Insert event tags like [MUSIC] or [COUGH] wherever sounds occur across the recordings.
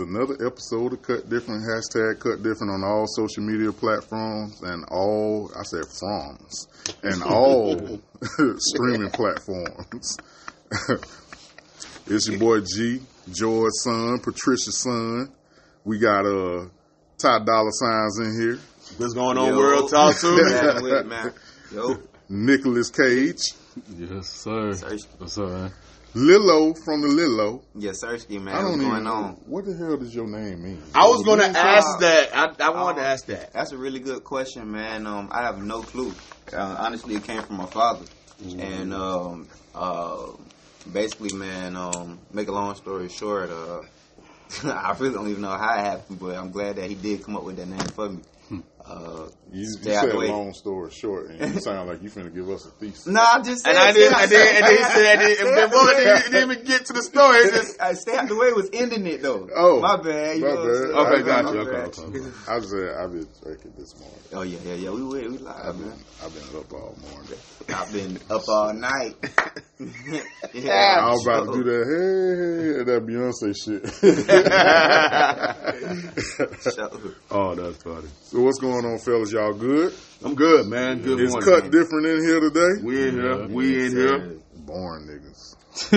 is another episode of Cut Different, hashtag Cut Different on all social media platforms and all, I said froms, and all [LAUGHS] streaming platforms. [LAUGHS] it's your boy G, George's son, Patricia's son. We got uh, Ty Dollar Signs in here, What's going on, Yo. world? Talk to me. [LAUGHS] Yeah, with it, man. Yo, Nicholas Cage, Yes, sir. Search. What's up, man? Lilo from the Lilo. yeah, Sersky, man. I don't What's even going know. on? What the hell does your name mean? I was gonna ask uh, that. I, I wanted to uh, ask that. That's a really good question, man. Um, I have no clue. Uh, honestly, it came from my father, and um, uh, basically, man. Um, make a long story short, uh, [LAUGHS] I really don't even know how it happened, but I'm glad that he did come up with that name for me. Uh, You, you said the way. long story short, and you sound like you finna give us a thesis. no, I just said And I did. out- I did. And then he said, and stay then [LAUGHS] out the before way. it didn't, didn't even get to the story. It just I stay out the way was ending it though. Oh, my bad. You my know bad. saying? Okay, My got bad, you. Okay, okay, okay. I said I've been drinking this morning. Oh yeah, yeah, yeah. We we, we I've live, been man. I've been up all morning. [LAUGHS] I've been up all night. [LAUGHS] yeah, I yeah, was about to do that. Hey, hey, that Beyonce shit. Oh, that's funny. so what's going on, fellas? Y'all good? I'm good, man. Good Is morning. cut different in here today? We in here. We in here. Boring niggas. [LAUGHS]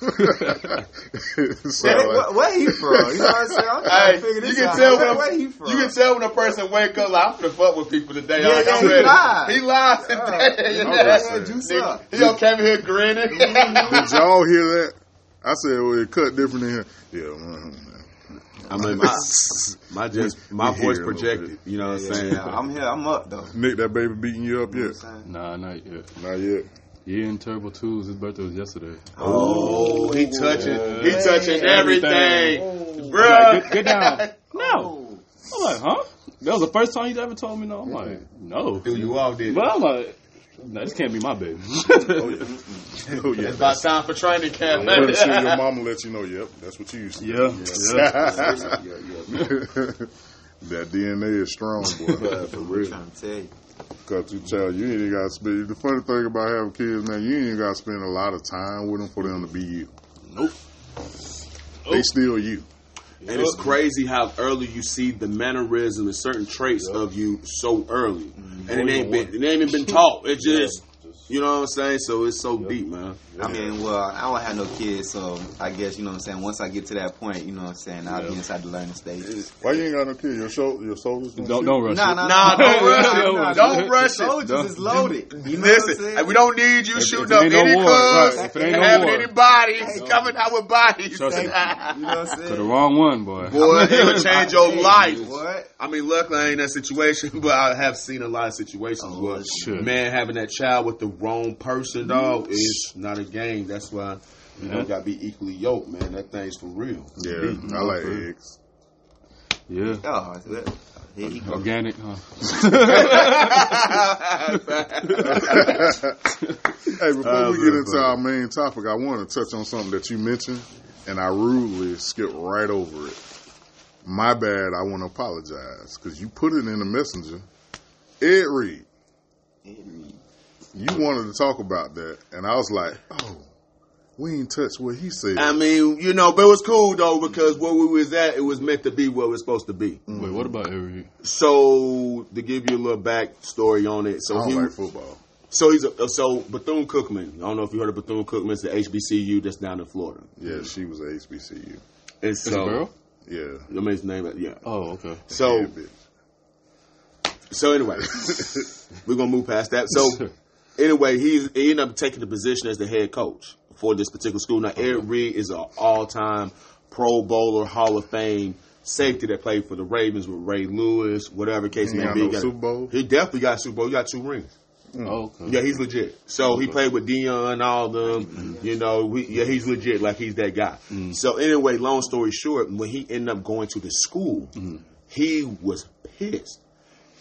Where, Sound where, where he from? You know what I'm saying? I'm trying Hey, to figure you can out. tell where, when where he from? you can tell when a person wake up. Like, I'm gonna fuck with people today. Yeah, like, I'm he ready. live. He live today. I'm Yeah, just yeah, juice Nigga, up. He don't came here grinning. Did y'all hear that? I said, well, it cut different in here. Yeah. mhm. I mean, [LAUGHS] my, my just my voice hear a little projected. You know what I'm Yeah, saying? yeah, I'm here. I'm up though. Nick, that baby beating you up You know yet? what Nah, not yet. Not yet. Yeah, in Turbo 2's his birthday was yesterday. Oh, he touching, he Yeah. touching everything, I'm bruh. like, get, get down. [LAUGHS] No. Oh. I'm like, huh? That was the first time you ever told me no. I'm like, no. Threw you off, did But I'm like, no, this can't be my baby. [LAUGHS] Oh yeah. [LAUGHS] Oh yeah. It's about time for training camp. Pretty sure your mama [LAUGHS] let you know. Yep, that's what you used to. do. yeah, that DNA is strong, boy. For I'm real. trying to tell you. Cause you child, you ain't got to spend. The funny thing about having kids, man, you ain't got to spend a lot of time with them for them to be you. Nope. They still you. And it's crazy how early you see the mannerism and certain traits of you so early, and it ain't been it ain't even been taught. It just you know what I'm saying. So it's so deep, man. I mean, well, I don't have no kids, so I guess you know what I'm saying. Once I get to that point, you know what I'm saying, I'll be inside the learning stages. Why you ain't got no kids? Your shoulder, your shoulders. don't don't rush Nah, it. nah, Nah, don't rush it. Don't Don't rush it. Soldiers Don't- is loaded. You know Listen, what I'm saying? we don't need you If- shooting if up ain't no any war, right, if ain't no having any bodies, coming out with bodies. Trust me. [LAUGHS] You know what I'm saying? To the wrong one, boy. Boy, it'll [LAUGHS] change your life. What? I mean, luckily I ain't that situation, [LAUGHS] but I have seen a lot of situations Oh, where man having that child with the wrong person, dog, is not a game. That's why you know got to be equally yoked, man. That thing's for real. Yeah, I like eggs. Yeah. Oh, that- here he. Organic, huh? [LAUGHS] [LAUGHS] hey, before Uh, we get into but- our main topic, I want to touch on something that you mentioned, and I rudely skipped right over it. My bad. I want to apologize because you put it in the messenger. Ed Reed. Ed Reed, you wanted to talk about that, and I was like, oh, we ain't touched what he said. I mean, you know, but it was cool though because where we was at, it was meant to be where it was supposed to be. Wait, what about Avery? So to give you a little backstory on it, I so don't he, like football. so he's a, so Bethune Cookman. I don't know if you heard of Bethune Cookman. It's the HBCU that's down in Florida. Yeah, she was a HBCU. And Is it so, girl? Yeah. I mean, his name, yeah. Oh, okay. So, Yeah, so anyway, [LAUGHS] we're gonna move past that. So, [LAUGHS] anyway, he, he ended up taking the position as the head coach for this particular school. Now, Eric mm-hmm. Reed is an all-time Pro Bowler, Hall of Fame safety that played for the Ravens with Ray Lewis, whatever case He may got be. no He got- Super Bowl? He definitely got a Super Bowl. He got two rings. Mm. Oh, okay. Yeah, he's legit. So he played with Deion, and all of them. Mm-hmm. You know, we, yeah, he's legit. Like he's that guy. Mm. So anyway, long story short, when he ended up going to the school, mm-hmm. he was pissed,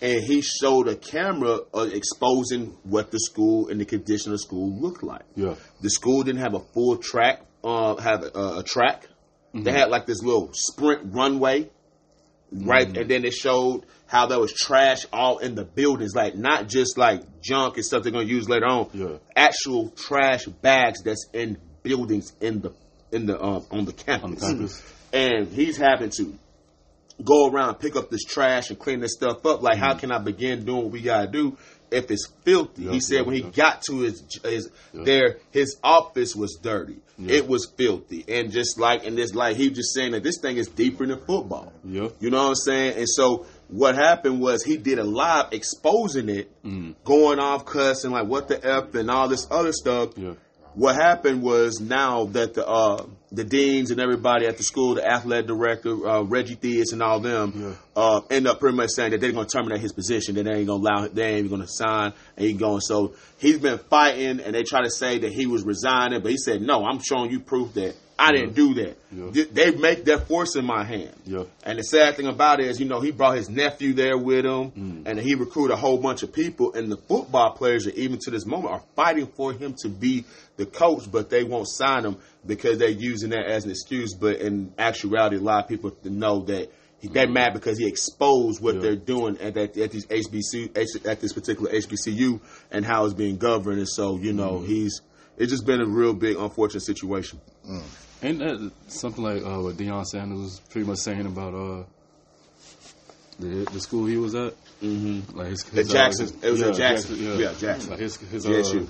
and he showed a camera uh, exposing what the school and the condition of the school looked like. Yeah. The school didn't have a full track, uh, have a, a track. They had like this little sprint runway, right? And then it showed how there was trash all in the buildings, like not just like junk and stuff they're gonna use later on. Yeah. Actual trash bags that's in buildings in the in the um, on the campus, On the campus. and he's having to go around pick up this trash and clean this stuff up. Like, how can I begin doing what we gotta do if it's filthy? Yeah, he said yeah, when he yeah. got to his his there, his office was dirty. It was filthy, and just like and this like he was just saying that this thing is deeper than football. Yeah. You know what I'm saying? And so what happened was he did a live exposing it, Mm. going off cussing like what the f and all this other stuff. Yeah. What happened was now that the uh, the deans and everybody at the school, the athletic director uh, Reggie Theus and all them, uh, end up pretty much saying that they're going to terminate his position. That they ain't going to allow, they ain't going to sign, and he going. So he's been fighting, and they try to say that he was resigning, but he said no. I'm showing you proof that I didn't do that. They make their force in my hand. Yeah. And the sad thing about it is, you know, he brought his nephew there with him, Mm. and he recruited a whole bunch of people. And the football players, are, even to this moment, are fighting for him to be the coach, but they won't sign him because they're using that as an excuse. But in actuality, a lot of people know that he, they're mad because he exposed what Yeah. they're doing at that at these HBC at this particular HBCU and how it's being governed. And so, you know, Mm. he's it's just been a real big unfortunate situation. Ain't that something like uh, what Deion Sanders was pretty much saying about uh, the the school he was at? Mm-hmm. Like his, his At Jackson. uh, It was at yeah, Jackson. yeah. Yeah, Jackson. Like his his uh,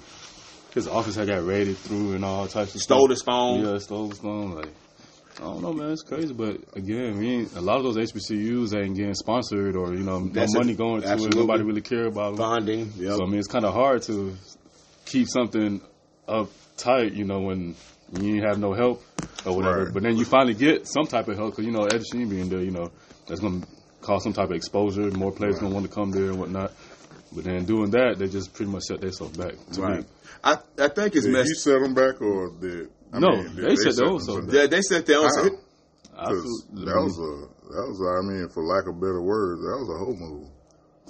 his office had got raided through and all types of Stole stuff. his phone. Yeah, stole his phone. Like I don't know, man. It's crazy, but again, we ain't, a lot of those HBCUs ain't getting sponsored or you know That's no money going to Absolutely. it. Nobody really care about them. Bonding. Yep. So I mean, it's kind of hard to keep something up tight, you know, when you ain't have no help or whatever. Right. But then you finally get some type of help because you know Ed Sheen being there, you know, that's going to cause some type of exposure. More players going to want to come there and whatnot. But then doing that, they just pretty much set themselves back. To Right. Me. I, I think it's Did he messed. set them back or did I No, mean, did they set their them own self back? back. They, they said their own. How? I 'Cause feel- that was a that was I mean, for lack of better words, that was a whole move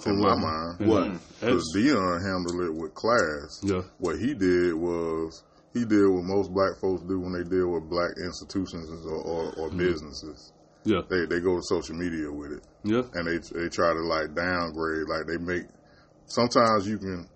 in my mind. What? Because Deion handled it with class. Yeah. What he did was he did what most black folks do when they deal with black institutions or, or, or Mm-hmm. businesses. Yeah, They they go to social media with it yeah, and they they try to like downgrade. Like they make sometimes you can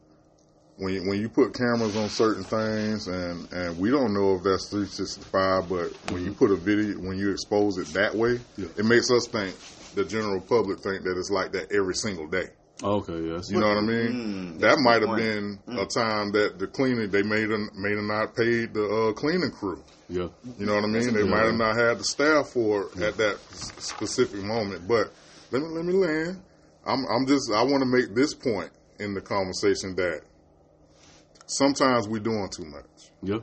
when you, when you put cameras on certain things and and we don't know if that's 365, but when you put a video when you expose it that way, Yeah. it makes us think the general public think that it's like that every single day. Okay, yes, You know what I mean? Mm, that might have point. been a time that the cleaning they made have may have not paid the uh, cleaning crew. yeah, You know what I mean? They good might have not had the staff for it at that specific moment. But let me let me land. I'm I'm just I want to make this point in the conversation that sometimes we're doing too much. yeah,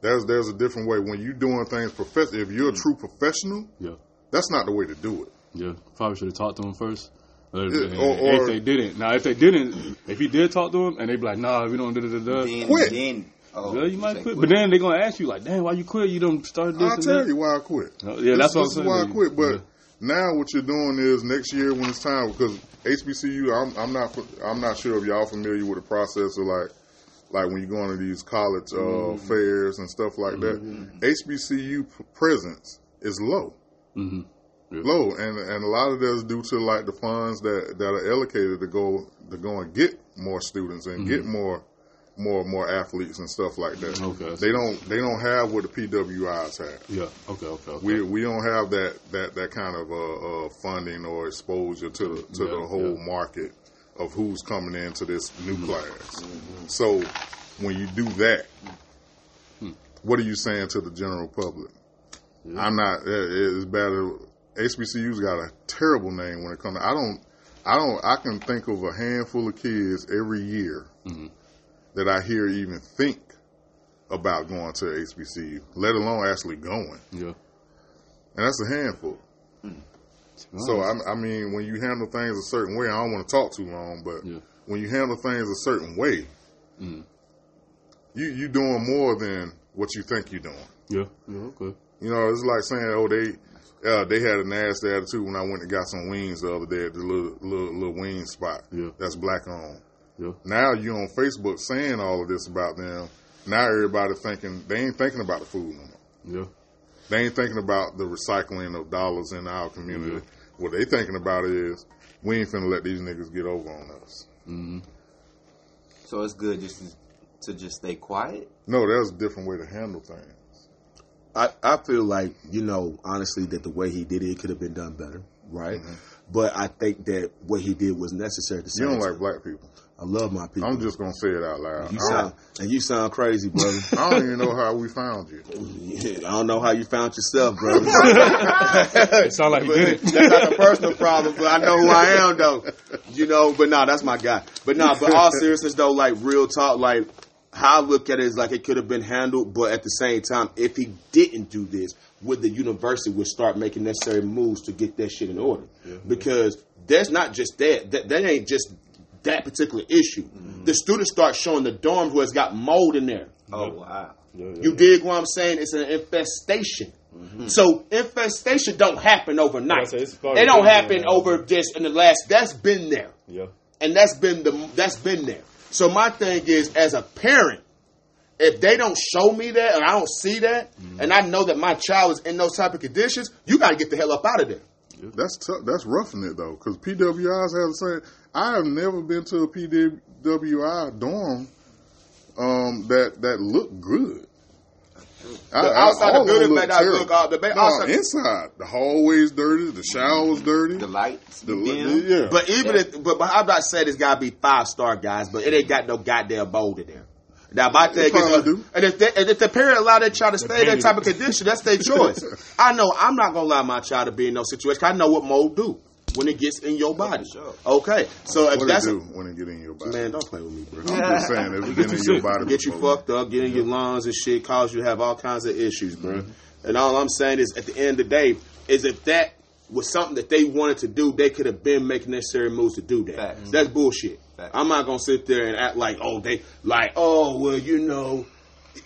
There's there's a different way when you're doing things professional. If you're a true professional, yeah, that's not the way to do it. yeah. Probably should have talked to him first. Or, or- or- if they didn't, now if they didn't, if he did talk to him and they be like, "Nah, we don't da da da da," Then, Quit. Then, oh, Yeah, you might say quit. But then they're gonna ask you like, "Damn, why you quit? You don't start this." I'll tell that." you why I quit. Uh, Yeah, that's this, what I'm saying. why I quit. But yeah. now what you're doing is next year when it's time because HBCU, I'm, I'm not I'm not sure if y'all familiar with the process of like like when you go into these college uh, Mm-hmm. fairs and stuff like that. HBCU presence is low. Mhm. Yeah. Low, and and a lot of that is due to like the funds that that are allocated to go to go and get more students and get more more more athletes and stuff like that. Mm-hmm. Okay. They don't they don't have what the PWIs have. Yeah. Okay. Okay. okay. We we don't have that that that kind of uh, uh, funding or exposure to the to Yeah, the whole yeah. market of who's coming into this new class. So when you do that, what are you saying to the general public? I'm not. It's bad. HBCU's got a terrible name when it comes. to I don't. I don't. I can think of a handful of kids every year that I hear even think about going to HBCU, let alone actually going Yeah. and that's a handful. So I, I mean, when you handle things a certain way, I don't want to talk too long, but Yeah. when you handle things a certain way, Mm. you you doing more than what you think you're doing. Yeah. Yeah. Okay. You know, it's like saying, oh, they uh, they had a nasty attitude when I went and got some wings the other day at the little little, little wing spot Yeah. that's black owned. Yeah. Now you on Facebook saying all of this about them. Now everybody thinking they ain't thinking about the food no more. Yeah. They ain't thinking about the recycling of dollars in our community. What they thinking about is we ain't finna let these niggas get over on us. Hmm. So it's good just to, to just stay quiet. No, that's a different way to handle things. I, I feel like you know honestly that the way he did it, it could have been done better, right? Mm-hmm. But I think that what he did was necessary. To say. You don't like black people. I love my people. I'm just gonna say it out loud. you sound and you sound crazy, brother. [LAUGHS] I don't even know how we found you. [LAUGHS] I don't know how you found yourself, brother. [LAUGHS] It sounds like he did it. that's not a personal problem, but I know who I am though. You know, but no, that's my guy. But no, but all seriousness though, like real talk, like how I look at it is like it could have been handled, but at the same time, if he didn't do this, would the university would start making necessary moves to get that shit in order? Because that's not just that. That, that ain't just that particular issue. The students start showing the dorms where it's got mold in there. Oh wow. You dig what I'm saying? It's an infestation. So infestation don't happen overnight. Yeah, so They don't happen over just in the last. That's been there, Yeah. and that's been the that's been there. So my thing is, as a parent, if they don't show me that and I don't see that, and I know that my child is in those type of conditions, you got to get the hell up out of there. That's tough. That's roughing it though, because PWIs have the same. I have never been to a PWI dorm um, that that looked good. I, The outside, the all of them building, look but I look out the ba- No, outside- inside the hallway's dirty, the shower's dirty. The lights. The, dim. yeah, But even if, but, but I'm not saying it's got to be five star guys, but it ain't got no goddamn mold in there. Now my thing is, probably and if they, and if the parent allow their child to stay in that type of condition, that's their choice. [LAUGHS] I know I'm not gonna allow my child to be in no situation. 'cause I know what mold do when it gets in your oh, body. sure. Okay, so if what it that's do when it get in your body? man, don't play with me, bro. I'm just [LAUGHS] saying, if it get in your body, Get you fucked up, get in your lungs and shit, cause you to have all kinds of issues, bro. Mm-hmm. And all I'm saying is, at the end of the day, is if that was something that they wanted to do, they could have been making necessary moves to do that. Facts. That's bullshit. Facts. I'm not gonna sit there and act like, oh, they like, oh, well, you know.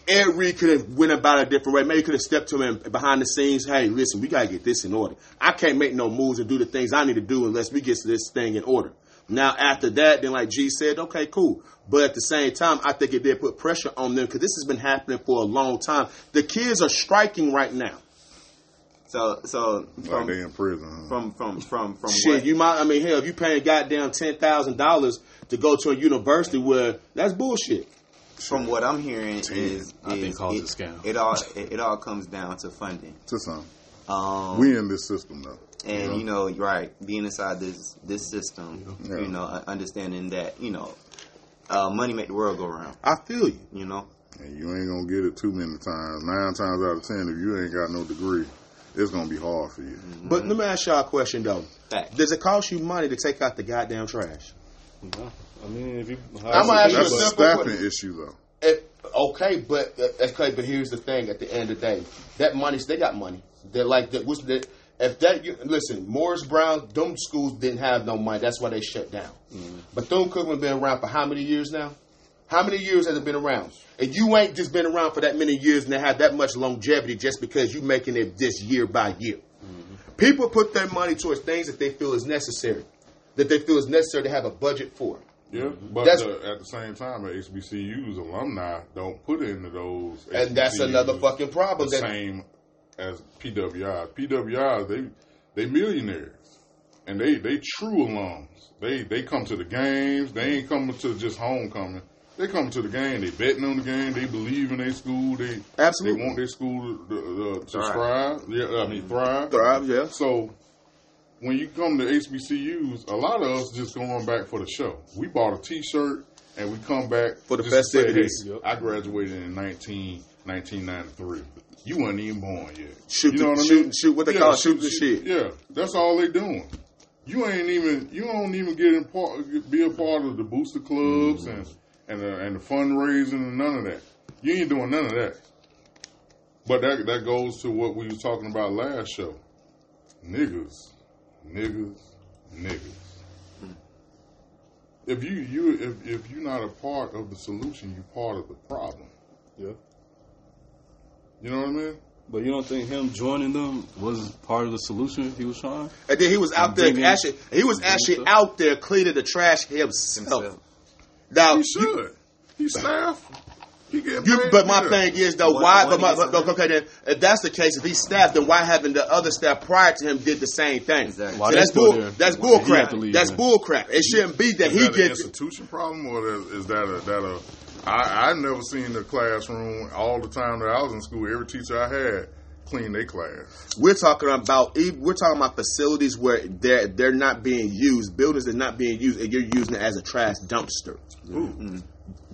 Ed Reed could have went about it a different way. Maybe could have stepped to him behind the scenes. Hey, listen, we gotta get this in order. I can't make no moves and do the things I need to do unless we get this thing in order. Now, after that, then like G said, okay, cool. But at the same time, I think it did put pressure on them because this has been happening for a long time. The kids are striking right now. So so like they in prison. Huh? from from from from Shit, what, you might. I mean, hell, if you paying goddamn ten thousand dollars to go to a university where that's bullshit. From what I'm hearing is, I think calls it, it scam. It all it, it all comes down to funding. to some, Um, we in this system though. and you know, you're right, being inside this this system, Yeah. you know, uh, understanding that you know, uh, money make the world go round. I feel you. You know, And you ain't gonna get it too many times. Nine times out of ten, if you ain't got no degree, it's gonna be hard for you. But let me ask y'all a question though. Fact. Does it cost you money to take out the goddamn trash? No. I mean, if you, I'm gonna ask you a That's a simple staffing question. issue though. It, okay, but uh, okay, but here's the thing. At the end of the day, that money, they got money. They're like, that, that? If that, you, listen, Morris Brown, them schools didn't have no money. That's why they shut down. Bethune Cookman been around for how many years now? How many years has it been around? And you ain't just been around for that many years and they have that much longevity just because you making it this year by year. People put their money towards things that they feel is necessary, that they feel is necessary to have a budget for. Yeah, mm-hmm. but That's- the, at the same time, at HBCUs, alumni don't put into those, And that's another fucking problem. The That, same as PWI. PWI, they they millionaires, and they they true alums. They they come to the games. They ain't coming to just homecoming. They come to the game. They betting on the game. They believe in their school. They Absolutely. they want their school to, to, to Thrive. thrive. Yeah, I mean thrive. Thrive, yeah. So when you come to HBCUs, a lot of us just going back for the show. We bought a T-shirt and we come back For the just to say, festivities. hey, I graduated in 19, 1993. You weren't even born yet. Shoot you the- know what I shoot- mean? shoot what they call shoot the shit. Yeah, that's all they doing. You ain't even you don't even get in part be a part of the booster clubs Mm-hmm. and and the, and the fundraising and none of that. You ain't doing none of that. But that that goes to what we was talking about last show. Niggas, niggas, niggas. Hmm. If you you if if you're not a part of the solution, you're part of the problem. Yeah. You know what I mean? But you don't think him joining them was part of the solution he was trying? and then he was out there Bringing- actually. He was actually himself. out there cleaning the trash himself. Himself. Now, He you, should. He staff. He getting you, but my thing is though, What- why? But my, but, okay, then if that's the case, if he's staff, then why haven't the other staff prior to him did the same thing? Exactly. Why So that's still bull. there? That's Why bull did he have crap. leave, That's man? bull crap. It shouldn't be that Is he that an gets. institution problem, or is is that a that a? I I never seen the classroom all the time that I was in school. Every teacher I had, clean their class. We're talking about e- we're talking about facilities where they're they're not being used, buildings that are not being used, and you're using it as a trash dumpster.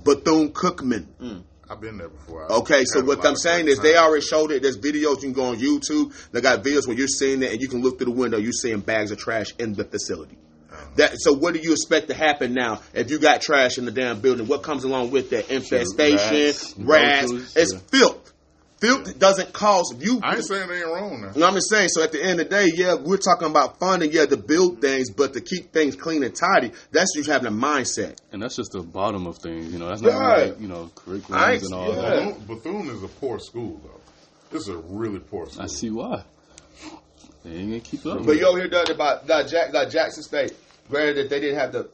Bethune Cookman. Mm. I've been there before. I Okay, so what I'm saying is they already showed it. There's videos you can go on YouTube. They got videos where you're seeing it, and you can look through the window. You're seeing bags of trash in the facility. Um, that so, what do you expect to happen now if you got trash in the damn building? What comes along with that? Infestation, rats, rats. It's filth. Filth doesn't cause you. I ain't saying they ain't wrong now. You know what I'm just saying? So at the end of the day, yeah, we're talking about funding, yeah, to build things, but to keep things clean and tidy, that's you having a mindset. And that's just the bottom of things. You know, that's not Right. like, you know I curriculums and all yeah. that. Bethune, Bethune is a poor school though. It's a really poor school. I see why. They ain't gonna keep up. But you over here done about that Jack, that Jackson State, where that they didn't have the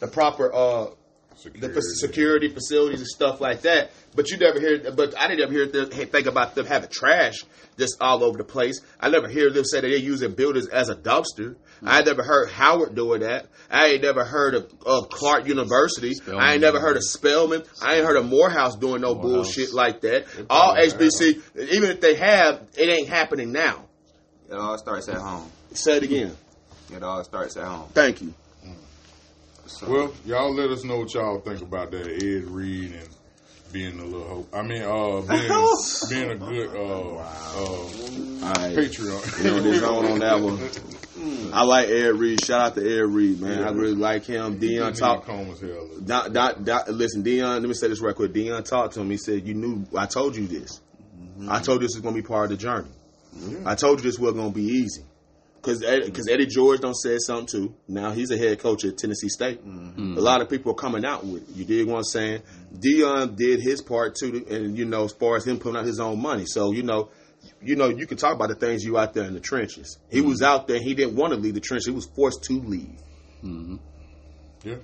the proper uh the Security. fac- security facilities and stuff like that. But you never hear, but I didn't ever hear them think about them having trash just all over the place. I never hear them say that they're using buildings as a dumpster. I never heard Howard doing that. I ain't never heard of, of Clark University. I ain't never heard of Spelman. I ain't heard of Morehouse doing no Morehouse. bullshit like that. All probably HBC, even if they have, it ain't happening now. It all starts at home. Say it again. It all starts at home. Thank you. So, Well, y'all let us know what y'all think about that Ed Reed and being a little hope. I mean, uh, [LAUGHS] being being a good uh, uh, All right. patriot. You know, this on on that one. [LAUGHS] I like Ed Reed. Shout out to Ed Reed, man. I really like him. Deion talk. Calm as hell. Don, Don, Don, listen, Deion. Let me say this right quick. Deion talked to him. He said, "You knew. I told you this. I told you this was going to be part of the journey. I told you this wasn't going to be easy." Because because Eddie George don't said something too. Now he's a head coach at Tennessee State. A lot of people are coming out with it. You dig what I'm saying? Deion did his part too, and you know as far as him putting out his own money. So you know, you know you can talk about the things you out there in the trenches. He was out there. He didn't want to leave the trenches. He was forced to leave. Yeah,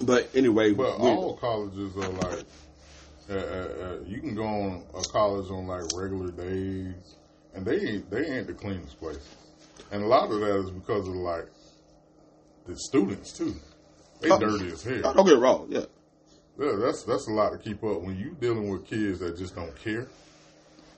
But anyway, but all colleges are like. Uh, uh, uh, you can go on a college on like regular days, and they ain't they ain't the cleanest place. And a lot of that is because of like the students too. They Oh. dirty as hell. Oh, don't get it wrong. Yeah. Yeah, that's that's a lot to keep up when you dealing with kids that just don't care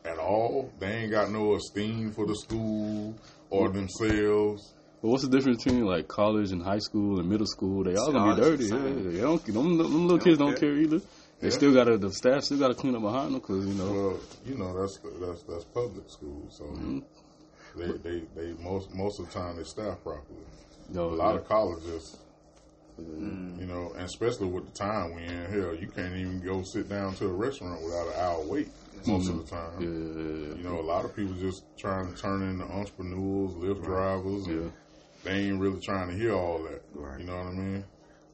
at all. They ain't got no esteem for the school or mm. themselves. But what's the difference between like college and high school and middle school? They all gonna be dirty. the Yeah, same. they don't. Them, them little kids don't care either. They Yeah. still gotta. The staff still gotta clean up behind them because you know. Well, you know that's that's that's public school, so mm. They, they they most most of the time they staff properly. you know A lot of colleges, mm. you know, and especially with the time we in here, you can't even go sit down to a restaurant without an hour wait mm. most of the time. yeah, yeah, You know, a lot of people just trying to turn into entrepreneurs, Lyft drivers, and Yeah. they ain't really trying to hear all that. Right. You know what I mean?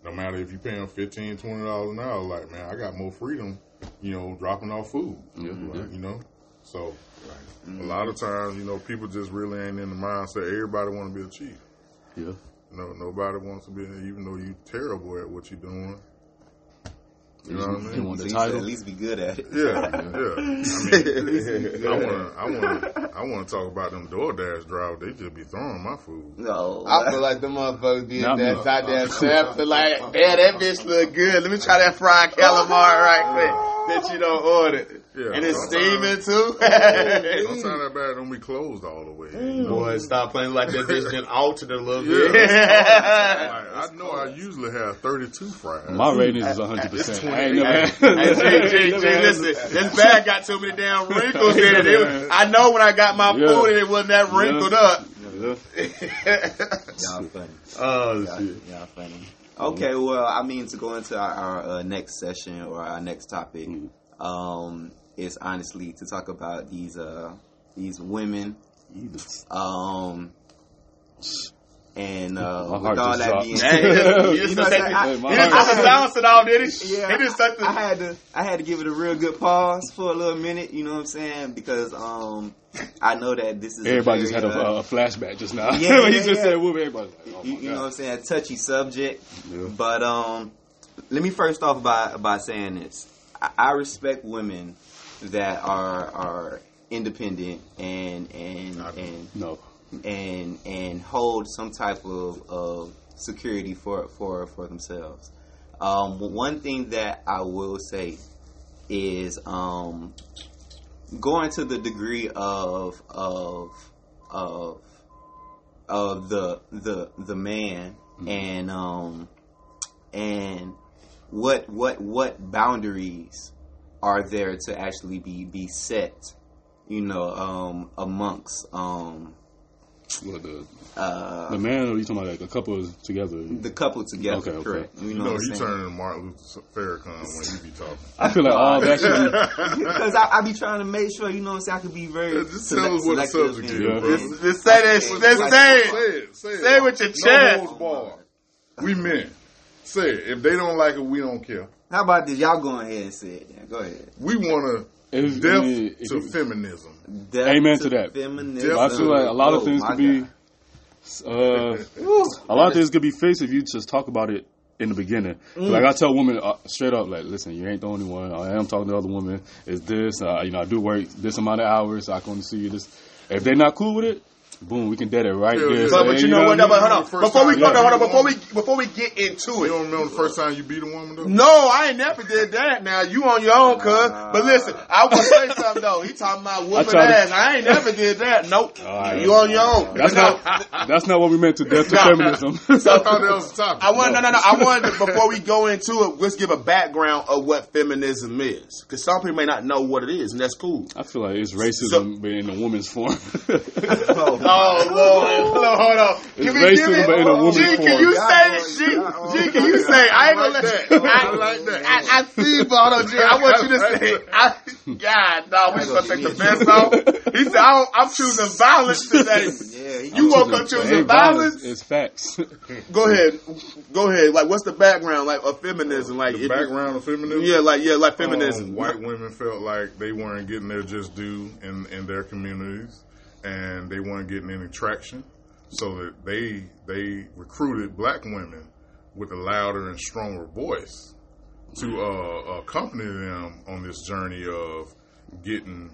No matter if you pay them fifteen, twenty dollars an hour, like, man, I got more freedom, you know, dropping off food. Yeah, yeah. You know? So, a lot of times, you know, people just really ain't in the mindset. Everybody want to be a chief. yeah. No, nobody wants to be, there, even though you terrible at what you're doing. You know what I You mean? want at the least, at least be good at it. Yeah, yeah. [LAUGHS] I mean, I want to, I want to, I want to talk about them DoorDash drivers. They just be throwing my food. No, I feel like the motherfuckers did Not that me. goddamn [LAUGHS] chef. Like, yeah, that bitch look good. Let me try that fried calamari right quick that you don't order. Yeah, and it's sometimes- steaming too. [LAUGHS] Don't sound that bad don't be closed all the way. You know? Boy, stop playing like that bitch been altered a little Yeah. bit. Like, I [LAUGHS] know I usually have 32 fries. My ratings is hundred percent. I ain't Hey, never. G, G, G, listen, this bag got too many damn wrinkles in it. It was- I know when I got my Yeah. food and it wasn't that wrinkled up. [LAUGHS] y'all funny. oh, Y'all, shit. y'all funny. Okay, well, I mean to go into our, our uh, next session or our next topic um, is honestly to talk about these uh, these women. Um, and uh, with all that dropped. being [LAUGHS] said, you you know, I'm take saying? it- I- my just heart- silence it off, did he? yeah, He just took the. I had to I had to give it a real good pause for a little minute, you know what I'm saying? Because um I know that this is a Everybody just had a, uh, a flashback just now. Yeah, when yeah, [LAUGHS] just yeah. said whoop. Like, oh you, you know what I'm saying, a touchy subject. Yeah. But um, let me first off by by saying this: I, I respect women that are are independent and and and No. and and hold some type of, of security for for for themselves. Um, one thing that I will say is um, going to the degree of of of of the the the man and um and what what what boundaries are there to actually be be set you know um amongst um What the uh the man or you talking about like a couple together? the couple together Okay, okay. correct you You know, know, what he I'm turning Martin Luther Farrakhan when you be talking. I feel like all that should [LAUGHS] be because I, I be trying to make sure you know what I'm saying I could be very Yeah, just tell us what the selective subject is, bro. Just, just say that. Just it. say Say it. it. Say it. Say it with your no chest. holds. We men. Say it. If they don't like it, we don't care. How about this? Y'all go ahead and say it. Then. Go ahead. We want to death I mean, to you- feminism. Death Amen to that. Feminism. I feel like a lot of Oh, things my could be, uh, [LAUGHS] a lot of things could be fixed if you just talk about it in the beginning. Mm. Like I tell women uh, straight up, like, listen, you ain't the only one. I am talking to other women. It's this, uh, you know, I do work this amount of hours. I can only see you this. If they're not cool with it, boom, we can dead it right Yeah, there. yeah. Say, But, but hey, you know what? I but mean? hold on. First Before we time hold you on, hold on. Before we before we get into it. You it. don't remember the first time you beat a woman though? No, I ain't never did that. Now you on your own, cuz. But listen, I want to say [LAUGHS] something though. He talking about whooping tried to- ass. I ain't never did that. Nope. right. You on your own. That's not that's not what we meant to death to Nah. feminism. [LAUGHS] I thought that was the topic. I want no, no, no. I wanted to, before we go into it, let's give a background of what feminism is, because some people may not know what it is, and that's cool. I feel like it's racism, but in a woman's form. [LAUGHS] Oh Lord, hold on, hold on. Can It's we racism, give it? but in a woman's G, can you God, say it? Lord, G, G, can you say? it? I ain't gonna like let that. you. I like that. I, I see, but hold on, G. I want you to say. it. I, God, no, we gonna take the best off. He said, I don't, "I'm choosing violence today." Yeah, You woke up It choosing violence. It's facts. Go ahead, go ahead. Like, what's the background like of feminism? Like, The background of feminism. yeah, like yeah, like Um, feminism. white women felt like they weren't getting their just due in, in their communities, and they weren't getting any traction. So that they they recruited black women with a louder and stronger voice to uh, accompany them on this journey of getting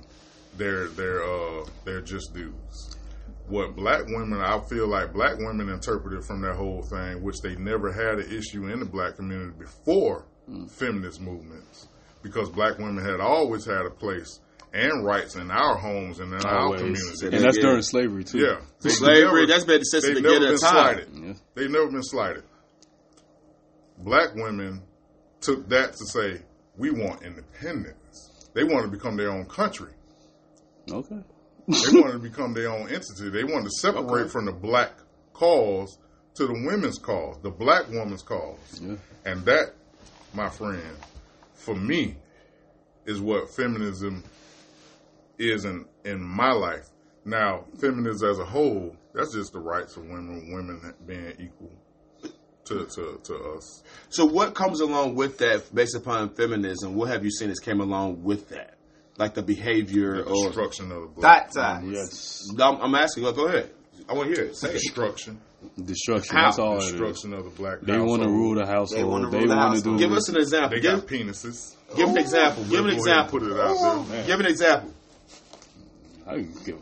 their their uh, their just dues. What black women, I feel like black women interpreted from that whole thing, which they never had an issue in the black community before feminist movements, because black women had always had a place and rights in our homes and in our communities. community. And that's Yeah. during slavery too. Yeah, They Slavery, never- that's been since the they've beginning never of been time. slighted. Yeah. They've never been slighted. Black women took that to say, we want independence. They want to become their own country. Okay. They want to become their own entity. They want to separate from the black cause to the women's cause, the black woman's cause. Yeah. And that, my friend, for me, is what feminism is in, in my life. Now, feminism as a whole, that's just the rights of women, women being equal to, to, to us. So, what comes along with that, based upon feminism? What have you seen that's came along with that, like the behavior The or? destruction of the black. Thought ties. Yes. I'm, I'm asking. Go go ahead. I want to hear it. Say. Destruction. Destruction. How? That's all it is. Destruction of the black They want to rule the They household. wanna They rule the want to household. do. Give us an example. They Give, got penises. give an oh, example. Give an We'll go ahead and example. Put it out there. Give an example. I can give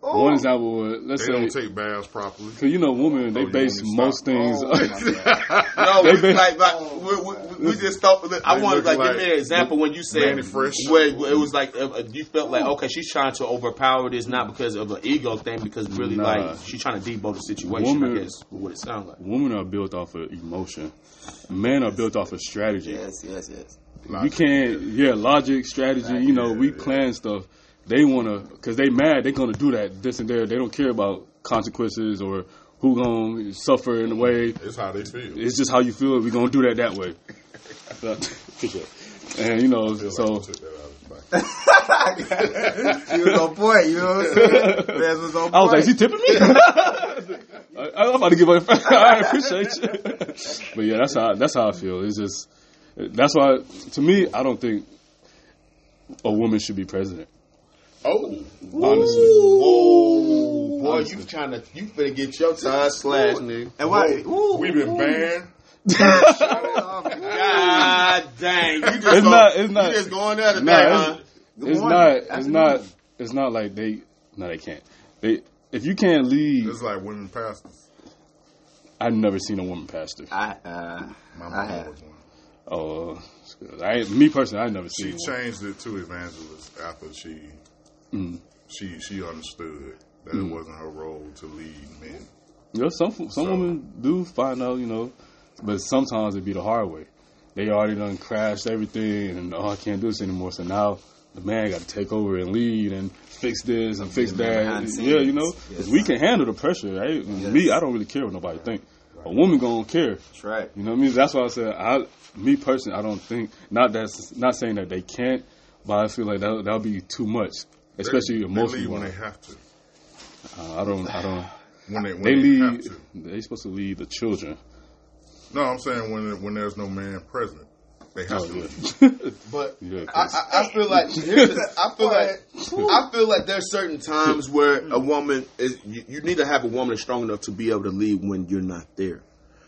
one example. would- Let's They don't say, take baths properly. because you know, women they Oh, base want me to most stop? things. [LAUGHS] No, They we, like, like we, we, we just thought. I They want look like, like give me an example when you said Manny Fresh. where it was like uh, you felt like okay, she's trying to overpower this not because of an ego thing, because really Nah. like she's trying to debug the situation. Woman- I guess what it sounds like. Women are built off of emotion. Men are built off of strategy. Yes, yes, yes. You can't, yeah, logic, strategy. You know, we plan stuff. They want to, because they mad. They gonna do that, this and there. They don't care about consequences or who gonna suffer in a way. It's how they feel. It's just how you feel. We gonna do that that way. But- [LAUGHS] Appreciate it. and you know, Feel like so I took that out of his back. he was on point, you know what I'm saying? Fez was on point. I was like, "Is he tipping me?" [LAUGHS] I, I'm about to give her. [LAUGHS] I appreciate you. but yeah, that's how that's how I feel. It's just that's why to me, I don't think a woman should be president. Oh, Honestly, Whoa, boy, you trying to you finna get your time slashed, nigga. and why? We've been banned. [LAUGHS] God dang, you just It's go, not- it's not- you just going there today, Nah, huh? Good it's morning. not. It's Afternoon. not. It's not like they. No, they can't. They. If you can't lead, It's like women pastors. I've never seen a woman pastor. I, uh, My I mom have. was one. Oh, I me personally, I never She seen. She changed it to evangelist after she Mm. she she understood that it wasn't her role to lead men. You know, some some So- women do find out, you know, but sometimes it be the hard way. They already done crashed everything, and oh, I can't do this anymore. So now the man got to take over and lead and fix this and fix that. Yeah, you know, know, 'cause Yes. we can handle the pressure. Right? Me, I don't really care what nobody think. A woman gonna care. That's right. You know what I mean? That's why I said, I, me personally, I don't think not that's not saying that they can't, but I feel like that that'll be too much, especially they, emotionally. they lead when they have to. Uh, I don't, I don't. When they when They they, have to. They supposed to leave the children. No, I'm saying when when there's no man present, they have Oh to. yeah. lead. But [LAUGHS] Yeah, I, I, I feel like [LAUGHS] here's the- I feel like I feel like there's certain times where a woman is you, you need to have a woman strong enough to be able to leave when you're not there.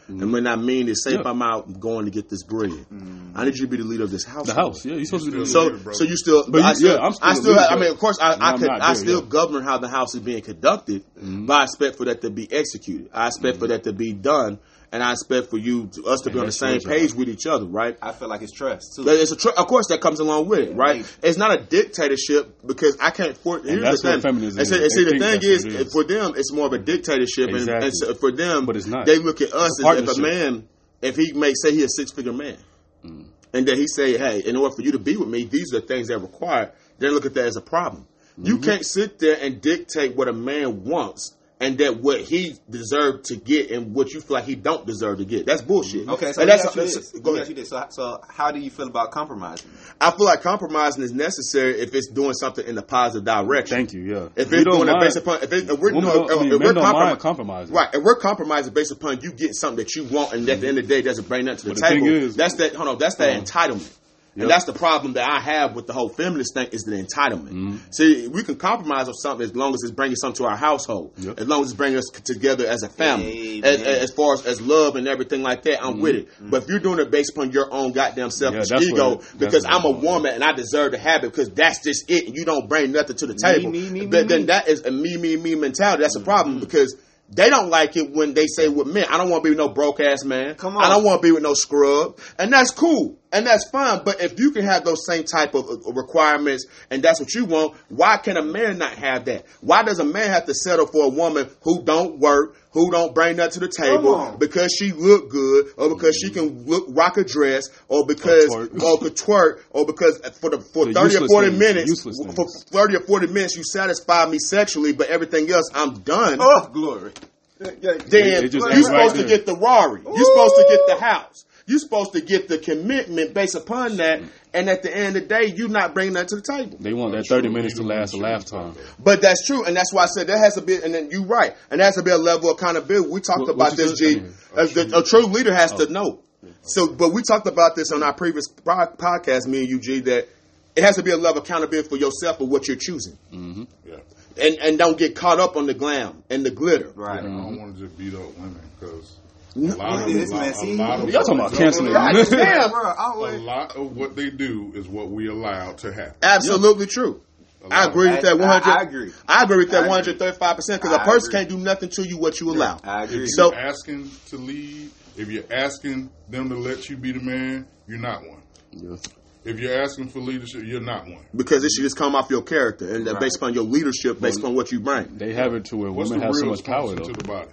Mm-hmm. And when I mean is, say if I'm out going to get this bread, mm-hmm. I need you to be the leader of this house. The house. Yeah, you're supposed to be the still- leader. So, so you still, But but you- I still, yeah, I'm still I a still, leader. have, I mean, of course, I, I could, not I still yet. govern how the house is being conducted, Mm-hmm. but I expect for that to be executed. I expect mm-hmm. for that to be done, and I expect for you, to, us to And be on the same page with each other, right? I feel like it's trust too. But It's a tr- of course that comes along with it, right? Right. It's not a dictatorship because I can't. For, here's that's the what thing. feminism And see, and see, the thing is, that's what it is. for them, it's more of a dictatorship, and, Exactly. and so for them, But it's not. They look at us as if a man, if he may say he a six figure man, Mm. and then he say, "Hey, in order for you to be with me, these are the things that are required." They look at that as a problem. You Mm-hmm. can't sit there and dictate what a man wants. And that what he deserved to get and what you feel like he don't deserve to get. That's bullshit. Okay, so and that's, me you that's- go ahead. you this. So, so how do you feel about compromising? I feel like compromising is necessary if it's doing something in a positive direction. Thank you. Yeah. If We it's don't doing it mind- based upon if, it, if we're, Women no, don't- I if, mean, if we're don't compromi- compromising. right? If we're compromising based upon you getting something that you want, and at the end of the day, doesn't bring nothing to the But the thing table. is- that's that. Hold on, that's that Uh-huh. entitlement. Yep. And that's the problem that I have with the whole feminist thing is the entitlement. Mm-hmm. See, we can compromise on something as long as it's bringing something to our household, Yep. as long as it's bringing us together as a family, as, as far as, as love and everything like that. I'm with it. But if you're doing it based upon your own goddamn selfish Mm-hmm. ego, what- because I'm a I'm on. woman and I deserve to have it because that's just it, and you don't bring nothing to the table, me, me, then, me, then me. that is a me, me, me mentality. That's a problem because they don't like it when they say with men, I don't want to be with no broke ass man. Come on. I don't want to be with no scrub. And that's cool. And that's fine. But if you can have those same type of requirements and that's what you want, why can a man not have that? Why does a man have to settle for a woman who don't work, who don't bring that to the table because she look good or because she can look, rock a dress or because twerk. or could twerk or because for the for The 30 or 40 things, minutes for 30 or 40 minutes you satisfy me sexually but everything else I'm done Oh, glory. then you're supposed right to get the Rari. You're supposed to get the house. You're supposed to get the commitment based upon that. And at the end of the day, you're not bringing that to the table. They want that 30 minutes to last a lifetime. But that's true, and that's why I said there has to be. And then you're right, and there has to be a level of accountability. We talked What- about this, said? G. A true leader has to oh. know. So, but we talked about this on our previous podcast, me and you, G. That it has to be a level of accountability for yourself for what you're choosing, mm-hmm. Yeah. and and don't get caught up on the glam and the glitter. Right. Mm-hmm. I don't want to just beat up women because a No. lot of, This lot, man, see, Y'all talking about canceling a it. Damn. bro, I a lot of what they do is what we allow to happen. Absolutely true. I agree with that one hundred. I agree. I agree with that one hundred thirty-five percent because a person agree. can't do nothing to you what you allow. I agree. If So- you're asking to lead, if you're asking them to let you be the man, you're not one. Yeah. If you're asking for leadership, you're not one. Because it should just come off your character and Right. based upon your leadership, based upon what you bring. They have it to where What's women have so much power, function though. to the body?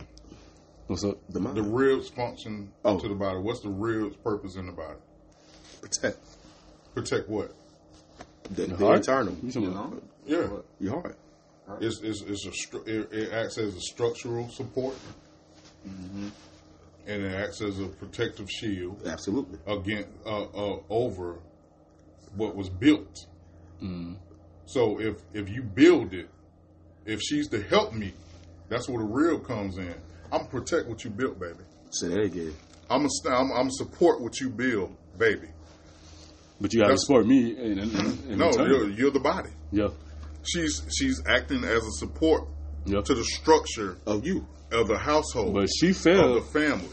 What's up? The mind. The ribs function Oh. to the body. What's the real purpose in the body? Protect Protect what? the, the heart? internal. You talking you about- know? Yeah, Your heart. it's it's, it's a stru- it, it acts as a structural support, Mm-hmm. and it acts as a protective shield Absolutely. against uh, uh, over what was built. Mm. So if if you build it, if she's to help me, that's where the real comes in. I'm protect what you built, baby. Say that again. I'm a st- I'm, I'm support what you build, baby. But you got to That's- support me. In, in, in [LAUGHS] No, you're, you're the body. yeah. She's she's acting as a support Yeah. to the structure Of you. of the household, But she of failed. the family.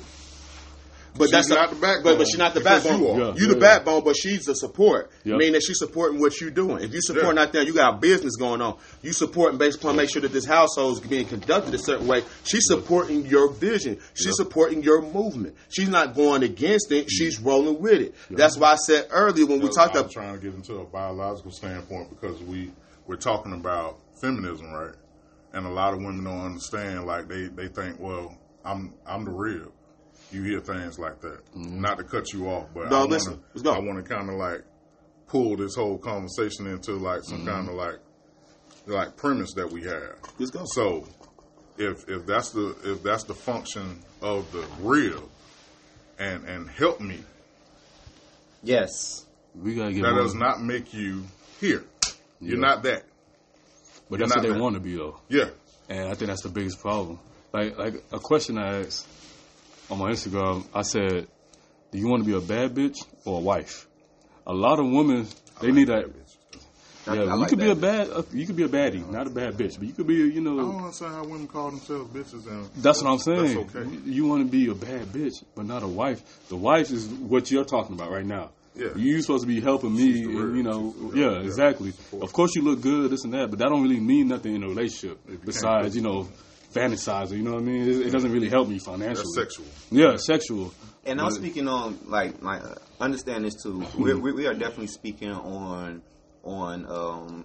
But She's that's not the backbone, But, but she's not the because backbone. you You, are. Yeah, the yeah. backbone, but she's the support. Yeah. Meaning that she's supporting what you're doing. If you supporting Yeah. out there, you got a business going on. You supporting based upon make sure that this household is being conducted a certain way. She's supporting your vision. She's supporting your movement. She's not going against it. Mm-hmm. She's rolling with it. That's why I said earlier when we talked I'm about trying to get into a biological standpoint because we we're talking about feminism, right? And a lot of women don't understand. Like they they think, well, I'm I'm the real. You hear things like that. Not to cut you off, but No, I wanna, listen. Let's go. I want to kind of like pull this whole conversation into like some Mm-hmm. kind of like like premise that we have. Let's go. So, if if that's the if that's the function of the real, and and help me, Yes. We gotta get that one. does not make you here. You're not that. but you're that's what they want to be though. Yeah. And I think that's the biggest problem. Like like a question I asked on my Instagram, I said, "Do you want to be a bad bitch or a wife?" A lot of women they need that. I- Yeah, I you like could be a bad, uh, you could be a baddie, not a bad bitch, but you could be, you know. I don't understand how women call themselves bitches and that's what I'm saying. That's okay. You, you want to be a bad bitch, but not a wife. The wife is what you're talking about right now. Yeah. You supposed to be helping me, and, you know, yeah, yeah, exactly. of course. Of course, you look good, this and that, but that don't really mean nothing in a relationship. Besides, you know, fantasizing. You know what I mean? It, it doesn't really help me financially. that's sexual. Yeah, sexual. And I'm speaking on like like uh, understand this too. We're, we we are definitely speaking on on um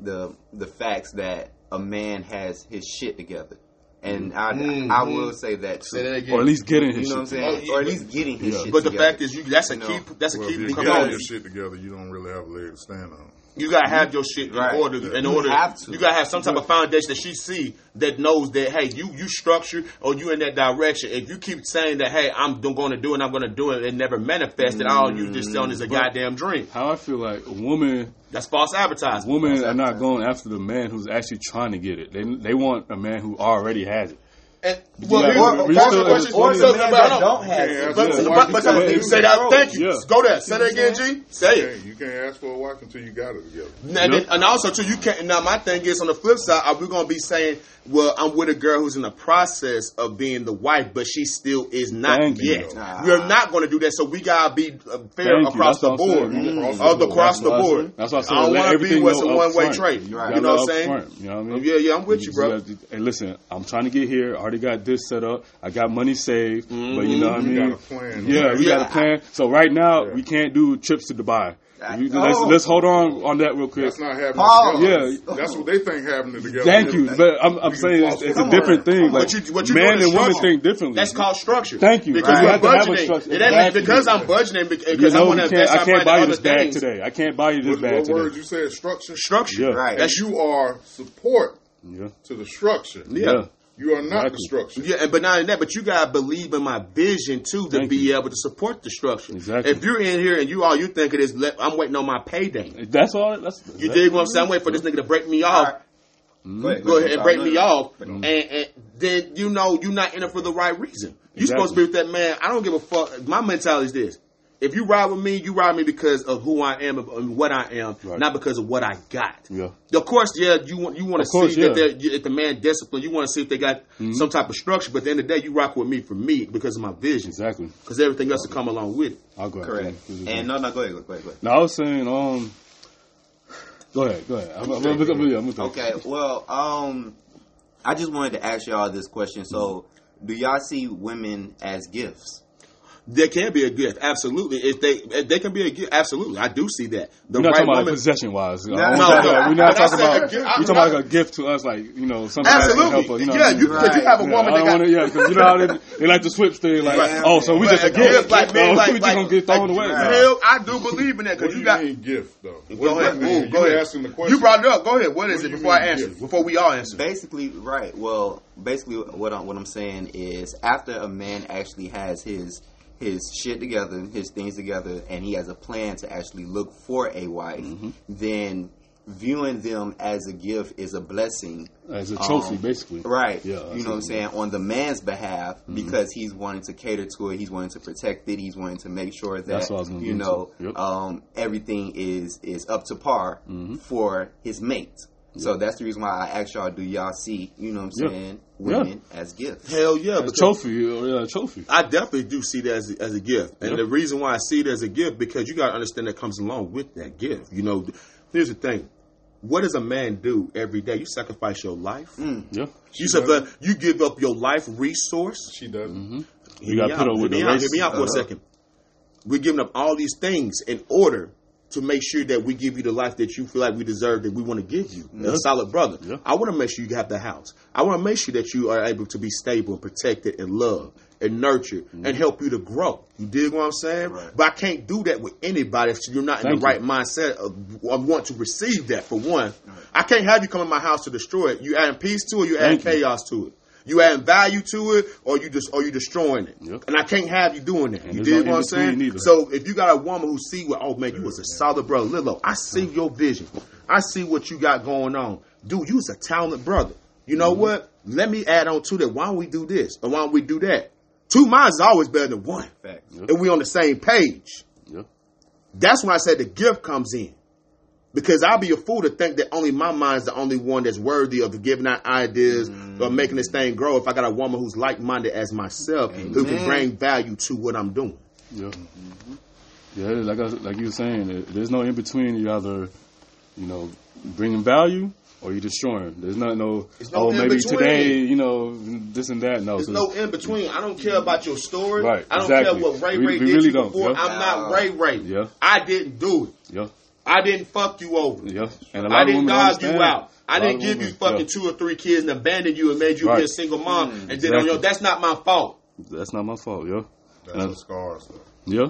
the the facts that a man has his shit together, and I I will say that too. Say that again. or at least getting his You know what I'm saying? Oh, yeah, or at least getting his Yeah. shit But the together. fact is, you that's a You know. key. That's a Well, key if you Come get on. all your shit together, you don't really have a leg to stand on. You gotta have your shit in Right. order. In You order, to. you gotta have some type of foundation that she see that knows that hey, you you structured or you in that direction. If you keep saying that hey, I'm going to do it, I'm going to do it, and never manifested, all you just selling is a mm, goddamn dream. How I feel like a woman, That's false advertising. women are not going after the man who's actually trying to get it. They they want a man who already has it. And, well, Yeah, here's- or- here's or- the or- question- or so- the man that don't have Yeah, But, but, but, but, saying. say that. Thank you. Yeah. Go there. Say that again, G. Say it. You can't ask for a wife until you got it together. And, then, and also too, you can't. Now, my thing is on the flip side, are we going to be saying, "Well, I'm with a girl who's in the process of being the wife, but she still is not Thank you. yet"? Nah. We're not going to do that. So we gotta be uh, fair Thank across the what I'm board, saying. Across the board. across the That's what I board. said. That's what I said. I don't want to be everything what's a one way trade. You You, know know what I'm saying? you know what I mean? Yeah, yeah, I'm with you, bro. just Hey, listen, I'm trying to get here. I already got this set up. I got money saved, but you mm-hmm. know what I You mean. got a plan. Yeah, we Yeah. got a plan. So right now Yeah. we can't do trips to Dubai. I- We- let's, let's hold on on that real quick. That's not happening Pause. together. Yeah. That's what they think happening together. Thank you, but I'm, I'm saying it's, it's a over. different thing. What Like you- what you man and women structure. think differently. That's called structure. Thank you. Because You I'm have to have a budgeting. structure. It ain't Exactly. because I'm budgeting because you I want to can't, invest I can't buy you this bag things. today. I can't buy you this What, bag what today. word you said? Structure. Structure. Yeah. Right. That's You are support Yeah. to the structure. Yeah. You are not the Exactly. structure. Yeah, and but not in that, but you gotta believe in my vision too to Thank be you. able to support the structure. Exactly. If you're in here and you all you thinking is, let, I'm waiting on my payday. That's all. That's You dig what I'm saying? I'm waiting for this nigga to break me off. Mm-hmm. Go ahead, Go ahead and break me No, no. off, and, and then you know you're not in it for the right reason. You Exactly. supposed to be with that man. I don't give a fuck. My mentality is this: if you ride with me, you ride me because of who I am and what I am, Right. not because of what I got. Yeah. Of course, yeah, you want you want to see that yeah. they're, if the man discipline, You want to see if they got some type of structure. But at the end of the day, you rock with me for me because of my vision. Exactly. Because everything else will come along with it. I'll go. ahead. Correct. And no, no, go ahead, go ahead, go ahead. No, I was saying, um, go ahead, go ahead. I'm, I'm, I'm, I'm, I'm, I'm, Okay, well, um, I just wanted to ask y'all this question. So, do y'all see women as gifts? There can be a gift, absolutely. If they if they can be a gift, absolutely. I do see that. The We're not right talking about woman, possession wise. No, we're no, no. we're not talking about. gift- We're talking not- about like a gift to us, like you know, something that can absolutely, help us. You know yeah. what You because you have a Yeah, woman I that got wanna, yeah, because you know how they, they like to switch thing, like, Right. oh, so we But just a a gift, gift, like, man, oh, [LAUGHS] like- we just gonna get thrown like, away. Hell, I do believe in that because you you got. mean gift though? What Go ahead. that go you ahead. asking the question. You brought it up. Go ahead. What is it before I answer? Before we all answer. Basically, right. Well, basically, what I'm, what I'm saying is, after a man actually has his his shit together, his things together, and he has a plan to actually look for a wife, Mm-hmm. then viewing them as a gift is a blessing. As a trophy, Um, basically. Right. Yeah, you know what I'm saying? On the man's behalf, Mm-hmm. because he's wanting to cater to it, he's wanting to protect it, he's wanting to make sure that That's what I was gonna you know. Yep. um, everything is is up to par Mm-hmm. for his mate. So that's the reason why I asked y'all, do y'all see, you know what I'm saying, Yeah. women as gifts? Hell yeah, A trophy, yeah, a trophy. I definitely do see that as a, as a gift, and Yeah. the reason why I see it as a gift because you got to understand that comes along with that gift. You know, here's the thing: what does a man do every day? You sacrifice your life. Yeah, You sacrifice, you give up your life resource. She doesn't. Hear gotta me put out. up with the me out. race. Hear me out for a Uh-huh. second. We're giving up all these things in order to make sure that we give you the life that you feel like we deserve that we want to give you. A solid brother. Yeah. I want to make sure you have the house. I want to make sure that you are able to be stable and protected and loved and nurtured Mm-hmm. and help you to grow. You dig what I'm saying? But I can't do that with anybody if you're not in the right mindset of, of want to receive that for one. I can't have you come in my house to destroy it. You adding peace to it, you adding Thank you. chaos to it. You adding value to it, or you just or you destroying it. Yep. And I can't have you doing that. And you no what I'm saying? So if you got a woman who see what, oh man, you was a solid brother, Lilo. I see your vision. I see what you got going on, dude. You was a talented brother. You know Mm-hmm. what? Let me add on to that. Why don't we do this or why don't we do that? Two minds is always better than one, Facts. and we on the same page. yeah. That's when I said the gift comes in. Because I'll be a fool to think that only my mind is the only one that's worthy of giving out ideas or mm. making this thing grow. If I got a woman who's like minded as myself, who can bring value to what I'm doing. Yeah, mm-hmm. yeah. Like I, like you were saying, there's no in between. You either, you know, bringing value or you destroying. There's not no. There's no oh, maybe between. today, you know, this and that. No, There's no in between. I don't care mm-hmm. about your story. Right, I don't exactly. care what Ray Ray we did really you before. yeah. I'm not Ray Ray. Yeah. I didn't do it. Yeah, I didn't fuck you over. yeah. And a lot I didn't women dog you out. I didn't of give you fucking yeah. two or three kids and abandon you and made you be a single mom. Mm, and then Exactly. on your, that's not my fault. That's not my fault. Yeah, That's And the scars. Though. yeah.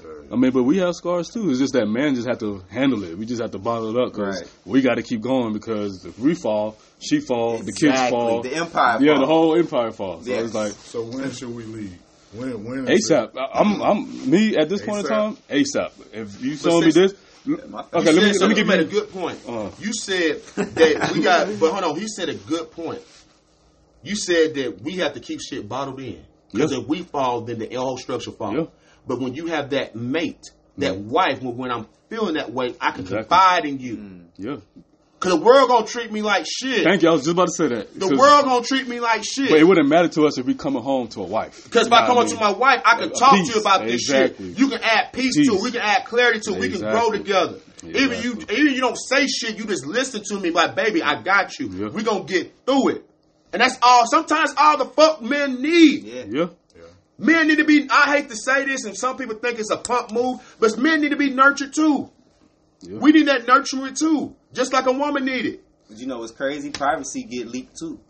Yeah. I mean, but we have scars too. It's just that man just have to handle it. We just have to bottle it up because Right. we got to keep going. Because if we fall, she fall, the kids fall, The empire falls. yeah, fall. the whole empire falls. So Yes. it's like So when should we leave? When? when ASAP. it? I- I'm, I'm me at this point in time. ASAP. If you showing me this, my okay, You let me so let me you give made a good point. Uh. you said that we got, [LAUGHS] but hold on. He said a good point. You said that we have to keep shit bottled in because Yeah. if we fall, then the whole structure falls. Yeah. But when you have that mate, that wife, when, when I'm feeling that way, I can Exactly. confide in you. Yeah. Cause the world gonna treat me like shit. Thank you. I was just about to say that. The world gonna treat me like shit. but it wouldn't matter to us if we coming home to a wife. Because if You I come what up to my wife, I can A talk to you about this shit. You can add peace, to it. We can add clarity to it. We can grow Exactly. together. Even you, even you don't say shit. You just listen to me, like, baby, I got you. Yeah. We gonna get through it. And that's all. Sometimes all the fuck men need. Yeah. Yeah. Men need to be. I hate to say this, and some people think it's a pump move, but men need to be nurtured too. Yeah. We need that nurturing too, just like a woman needed. But you know what's crazy? Privacy get leaked too.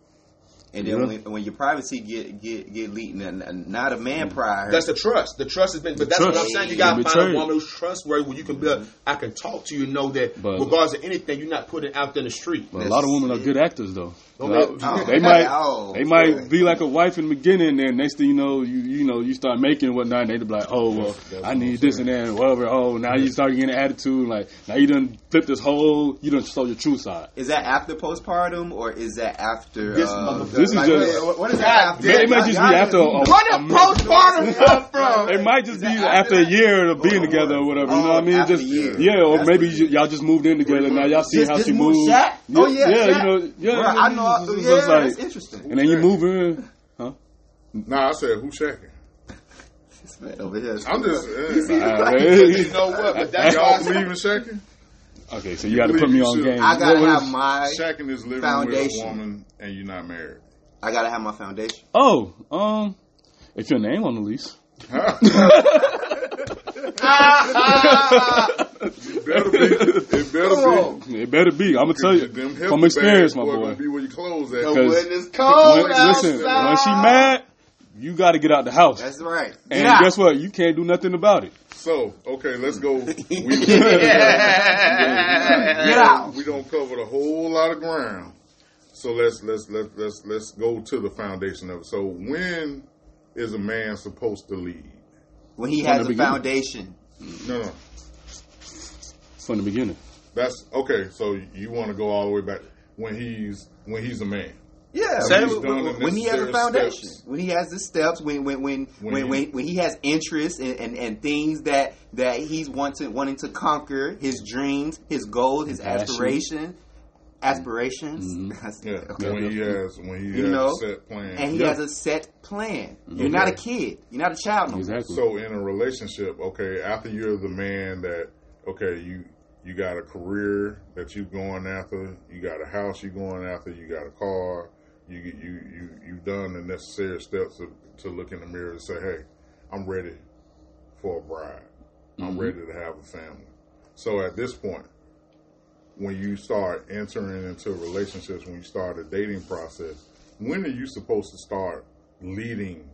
And then Yeah. when, when your privacy get get get leaked, and, and not a man mm. prior. That's the trust. The trust has been, but that's Trust. what I'm saying. You gotta You find a woman who's trustworthy, where you can be. Mm-hmm. I can talk to you, and know that But- regardless of anything, you're not putting out there in the street. But a lot of women are good actors though. Oh, You know, man. Oh, they might oh, they might boy. be like a wife in the beginning, and next thing you know, you you know you start making and whatnot. And they be like, oh well, That's I need this and that, and whatever. Oh, now you start getting an attitude. Like now you done flip this whole, you done show your true side. Is that after postpartum or is that after? This uh, This is like, just- what- what is that after? It might just be after a, a did month. postpartum [LAUGHS] come from? It might just be after after a year of being Oh, together or whatever. You know oh, what I mean? Just yeah, or maybe y'all just moved in together. Now y'all see how she move moves. Oh yeah, yeah, you know, yeah. I know. It's- it's yeah, just like- that's interesting. and then you move in. Huh? Nah, I said who checking? This man over here. I'm just. Uh, Uh, [LAUGHS] You know what? But that's why I y'all said- believe in checking? okay, so you got to put me on Should. game. I gotta What have my. Checking is living Foundation. with a woman and you're not married. I gotta have my foundation. Oh, um, if your name on the lease. [LAUGHS] [LAUGHS] It better be. It better be. It better be. I'm gonna tell you Them from experience, my boy, boy. be where your clothes at. The Because- wind is cold When- listen, when she mad, you got to get out the house. That's right. and Yeah. guess what? You can't do nothing about it. So, okay, let's go. [LAUGHS] We, Get out. we don't cover a whole lot of ground. So let's let's let's let's let's go to the foundation of it. So when is a man supposed to lead? When he From has the a beginning. foundation. No, no. From the beginning. That's okay. So you want to go all the way back when he's when he's a man. Yeah, when, when- when he has a foundation, steps. when he has the steps, when when when When when he- when, when he has interests and, and, and things that that he's wanting wanting to conquer, his dreams, his goals, his Passion. aspiration. Aspirations. Mm-hmm. [LAUGHS] Yeah, Okay. when he has when he You has know, a set plan. And he Yeah. has a set plan. Mm-hmm. You're not a kid. You're not a child no. Exactly. So in a relationship, okay, after you're the man that okay, you you got a career that you're going after, you got a house you're going after, you got a car, you you you you've done the necessary steps to, to look in the mirror and say, hey, I'm ready for a bride. I'm mm-hmm. ready to have a family. So at this point, when you start entering into relationships, when you start a dating process, when are you supposed to start leading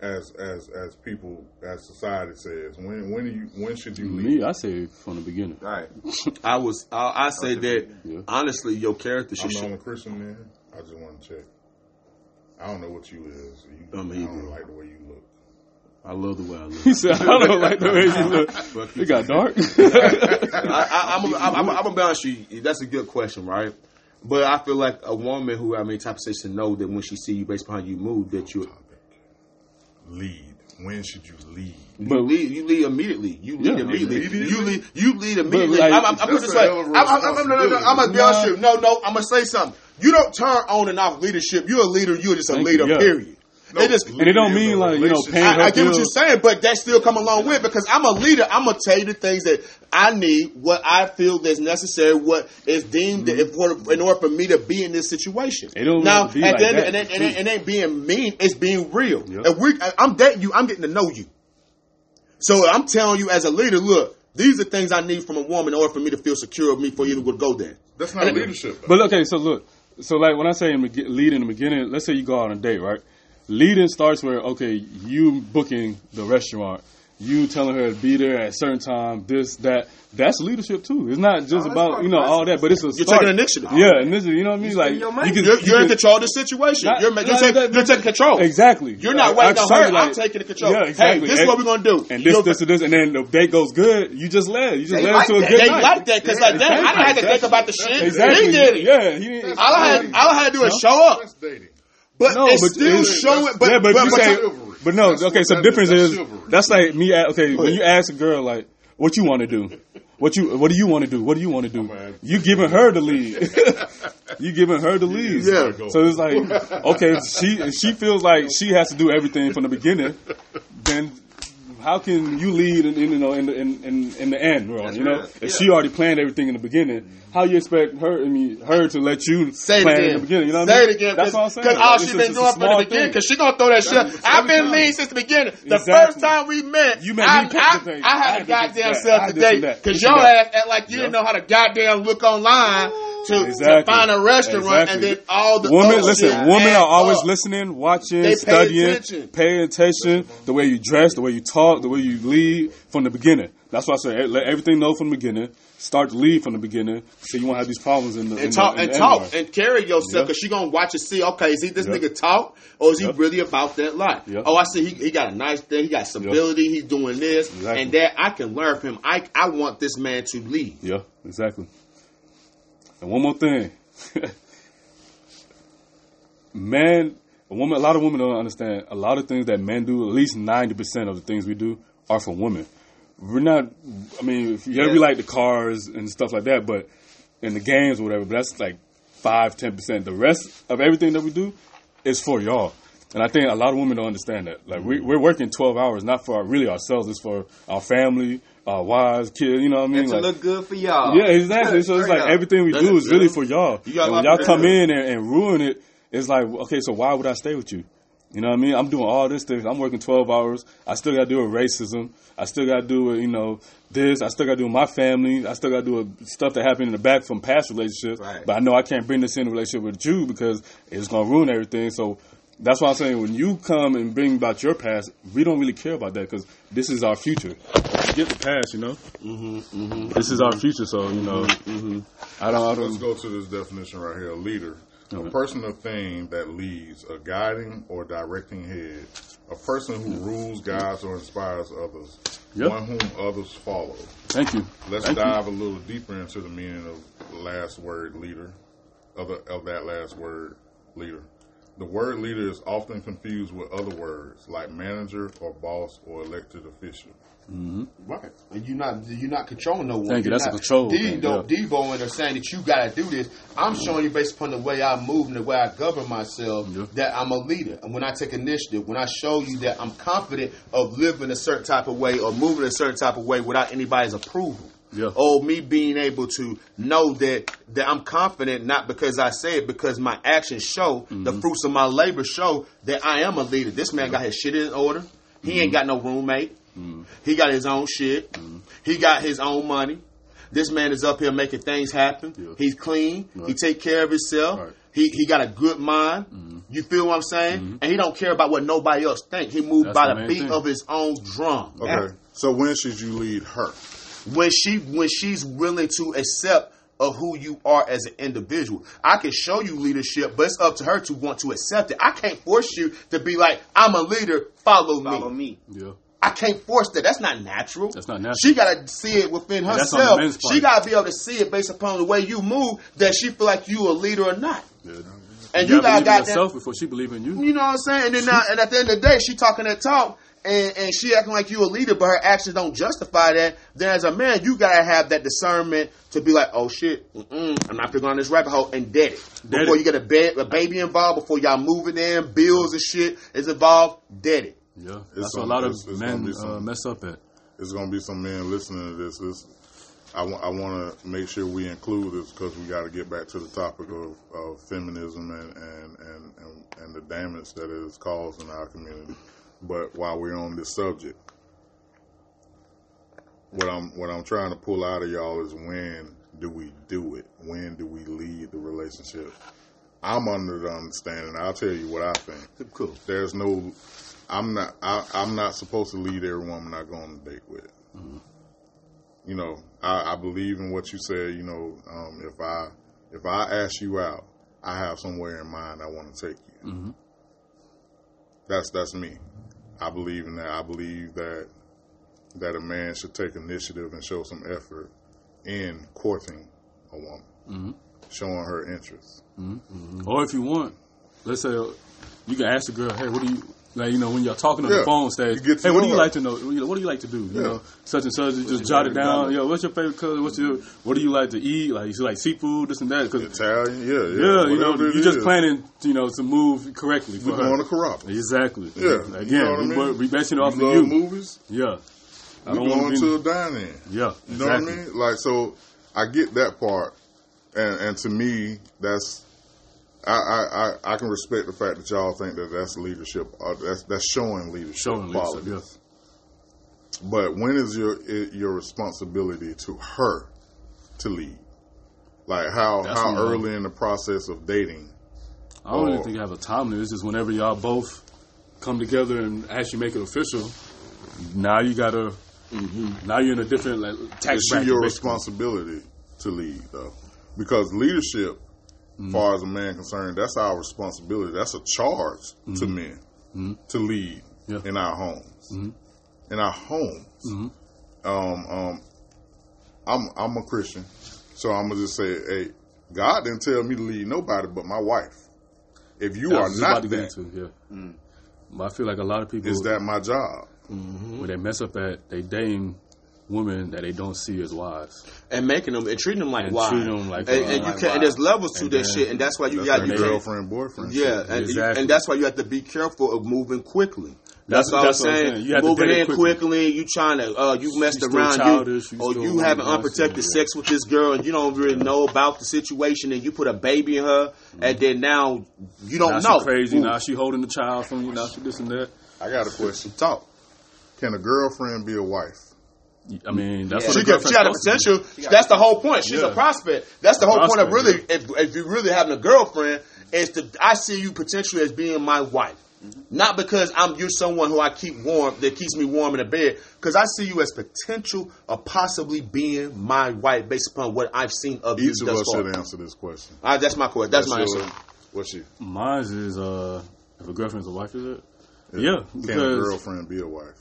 as as as people as society says? When when do you when should you lead? Me, I say from the beginning. Right. [LAUGHS] I was. I, I say that Yeah. honestly, your character should I'm should. the only Christian man. I just want to check. I don't know what you is. You, I'm I don't like the way you look. I love the way I look. He said, "I don't like the way you look. Fuck It got dark." [LAUGHS] I, I, I'm, I'm, I'm, I'm gonna be honest with you. That's a good question, right? But I feel like a woman who I mean, type of situation know that when she see you based upon how you move, that you Lead. When should you lead? you But- lead, you lead immediately. You lead Yeah. immediately. Immediately? You lead. You lead immediately. like, I'm, I'm, I'm that's just a like, I'm, a I'm, I'm, no, no, no, I'm gonna be honest with you. No, no, I'm gonna say something. You don't turn on and off leadership. You're a leader. You're just a Thank leader. you, yeah. Period. No, it just And it don't mean like, you know, paying I, I her get what you're saying, but that still come along with because I'm a leader. I'm gonna tell you the things that I need, what I feel that's necessary, what is deemed mm-hmm. if for, in order for me to be in this situation. It don't now, be at like the end, that. and it, and it, it ain't being mean. It's being real. Yep. And we, I'm dating you. I'm getting to know you. So I'm telling you as a leader, look, these are things I need from a woman in order for me to feel secure of me for you to go there. That's not leadership. though. But okay, so look, so like when I say in the, lead in the beginning, let's say you go out on a date, right? Leading starts where okay, you booking the restaurant, you telling her to be there at a certain time, this that. That's leadership too. It's not just oh, that's about you know all that, but it's a You're start. taking initiative. Yeah, initiative. You know what I mean? Like spend your you can, You're, you you're in control of the situation. Not- you're, ma- you're, not taking, that- you're taking control. Exactly. You're not waiting I on show her. you, like- I'm taking the control. Yeah, exactly. Hey, this is what we're gonna do. And this, this, and this, and then the date goes good. You just led. You just They led like to a that. good They night. like that because like that, I don't have to think about the shit. Exactly. He did it. Yeah. He, All I had, all I had to do is show up. That's dating. But No, it's but still it's- showing. But, yeah, but, but, you but say, chivalry. but no, That's okay. So the difference is. is That's chivalry. that's like me. a- Okay, when you ask a girl like, "What you want to do? What you What do you want to do? What do you want to do?" man. You giving her the lead. you [LAUGHS] giving her the lead. Yeah. So it's like, okay, she she feels like she has to do everything from the beginning. Then. How can you lead in, in you know in the in, in, in the end, bro? You know, real. if she already planned everything in the beginning, mm-hmm. how you expect her? I mean, her to let you Say it plan again. in the beginning? You know Say I mean? it again. That's what I'm saying. Because all she just- been doing from the beginning. Because she gonna throw that shit. Every I've been lean since the beginning. The Exactly. first time we met, You made I, me I. I I had a goddamn that. self I had to today. Because and y'all act, like you didn't know how to goddamn look online to, to find a restaurant Exactly. and then all the Women, listen. Women are always up. listening, watching, pay studying, attention. paying attention. The way you dress, the way you talk, the way you lead from the beginning. That's why I say let everything know from the beginning. Start to lead from the beginning, so you won't have these problems in the in and the- talk in and the talk and carry yourself Yeah. because she gonna watch and see. Okay, is he this Yeah. nigga talk or is he really about that life? Yeah. Oh, I see. He, he got a nice thing. He got stability. He's doing this Exactly. and that. I can learn from him. I I want this man to lead. Yeah, exactly. And one more thing, [LAUGHS] men, a woman, a lot of women don't understand. A lot of things that men do, at least ninety percent of the things we do, are for women. We're not. I mean, if yeah, we like the cars and stuff like that, but in the games or whatever. But that's like five, ten percent. The rest of everything that we do is for y'all. And I think a lot of women don't understand that. Like we, we're working twelve hours, not for our, really ourselves. It's for our family, our wives, kids. You know what I mean? And to Like- look good for y'all. yeah, exactly. So it's like everything we do is really for y'all. And when y'all come in and, and ruin it, it's like, okay, so why would I stay with you? You know what I mean? I'm doing all this things. I'm working 12 hours. I still got to do with racism. I still got to do with, you know, this. I still got to do with my family. I still got to do with stuff that happened in the back from past relationships. Right. But I know I can't bring this in a relationship with you because it's going to ruin everything. So that's why I'm saying when you come and bring about your past, we don't really care about that because this is our future. Get the past, you know? Mm-hmm, mm-hmm. This is our future, so, you know, mm-hmm, mm-hmm. I don't, I Let's go to this definition right here. A A person or thing that leads, a guiding or directing head, a person who rules, guides, or inspires others, Yep. one whom others follow. thank you. Let's Thank you. dive a little deeper into the meaning of the last word leader, of, the, of that last word leader. The word leader is often confused with other words like manager or boss or elected official. Mm-hmm. Right. And you're not you're not controlling no one. Thank you. You're That's a not control De- thing, don't yeah. Devo and are saying that you gotta do this. I'm showing you based upon the way I move and the way I govern myself Yeah. that I'm a leader. And when I take initiative, when I show you that I'm confident of living a certain type of way or moving a certain type of way without anybody's approval. Yeah. Or me being able to know that that I'm confident not because I say it, because my actions show Mm-hmm. the fruits of my labor show that I am a leader. This man got his shit in order. He Mm-hmm. ain't got no roommate. He got his own shit. He got his own money. This man is up here making things happen. Yeah. He's clean. He take care of himself. Right. He he got a good mind. You feel what I'm saying? And he don't care about what nobody else think. He moved That's by the the beat thing. of his own drum. Okay. So when should you lead her? When she when she's willing to accept of who you are as an individual. I can show you leadership, but it's up to her to want to accept it. I can't force you to be like, I'm a leader, follow, Follow me. me. Yeah. I can't force that. That's not natural. That's not natural. She gotta see it within And that's on herself. the men's part. She gotta be able to see it based upon the way you move that she feel like you a leader or not. yeah. And you you, gotta gotta believe in got that. yourself before she believe in you. You know what I'm saying? And then now, and at the end of the day, she talking that talk. And, and she acting like you a leader, but her actions don't justify that. Then, as a man, you gotta have that discernment to be like, "Oh shit, mm-mm, I'm not picking on this rabbit hole," and dead it Dead before it. you get a, ba- a baby involved, before y'all moving in, bills and shit is involved. Dead it. Yeah. It's That's what a lot of it's- it's gonna men be uh, mess up at. There's going to be some men listening to this. this I want to make sure we include this because we got to get back to the topic of, of feminism and, and, and, and, and the damage that it has caused in our community. But while we're on this subject, what I'm what I'm trying to pull out of y'all is when do we do it? When do we lead the relationship? I'm under the understanding. I'll tell you what I think. Cool. There's no. I'm not. I, I'm not supposed to lead every woman I go on a date with. You know, I, I believe in what you said. You know, um, if I if I ask you out, I have somewhere in mind I want to take you. That's that's me. I believe in that. I believe that that a man should take initiative and show some effort in courting a woman, mm-hmm. showing her interest. Mm-hmm. Or if you want, let's say you can ask the girl, "Hey, what do you like?" You know, when you're talking on Yeah. the phone stage, You get to "Hey, what do you her. like to know? You know, What do you like to do? You Yeah. know, such and such. You just jot it down. Yo, what's your favorite color? What's your What do you like to eat? Like you like seafood, this and that. Because Italian, yeah, yeah. yeah, you know, you're just is. planning, you know, to move correctly for We're going to corrupt. Exactly. Yeah, Again, you know what I we, mean? we basing it off you of love you. movies. Yeah. I We're don't wanna going to a dine-in. Yeah. You know what I mean? Like, so I get that part, and and to me, that's I I, I, I can respect the fact that y'all think that that's leadership. Uh, that's that's showing leadership. Showing leadership, qualities. But when is your your responsibility to her to lead? Like how That's how when- early in the process of dating? I don't Oh. even think you have a time limit. It's just whenever y'all both come together and actually make it official. Now you gotta. Now you're in a different like, tax Is she your basically. responsibility to lead though? Because leadership, as far as a man concerned, that's our responsibility. That's a charge to mm-hmm. men mm-hmm. to lead Yeah. in our homes. In our homes. Um, um, I'm I'm a Christian, so I'm gonna just say, hey, God didn't tell me to lead nobody but my wife. If you are not to that, into, yeah. Mm. But I feel like a lot of people is that my job? when they mess up at they dating women that they don't see as wives And making them and treating them like And wives. treating them like and, wives. and you Like can, and there's levels to And that shit, and that's why you That's got your girlfriend boyfriend. Yeah, shit. and, Exactly. and that's why you have to be careful of moving quickly. That's- That's, what that's I'm what I'm saying. saying. You have to moving date in quickly. quickly, you trying to, uh, you messed You around, childish, you, you or you having unprotected sex with this girl, and you don't really know about the situation, and you put a baby in her, and then now you don't now know. she crazy. Ooh. Now she holding the child from you. Now she this and that. I got a question. Talk. Can a girlfriend be a wife? I mean, that's Yeah. what She a got, she got the supposed to do. potential. That's the whole point. She's Yeah. a prospect. That's the whole point of Prospect, really, if, if you're really having a girlfriend, is to I see you potentially as being my wife. Not because I'm you're someone who I keep warm that keeps me warm in the bed. Because I see you as potential of possibly being my wife based upon what I've seen of you Each of thus us far. should answer this question. Uh, that's my question. That's, my your- answer. What's you? Mine is uh, if a girlfriend's a wife, is it? Yeah, Can a girlfriend be a wife?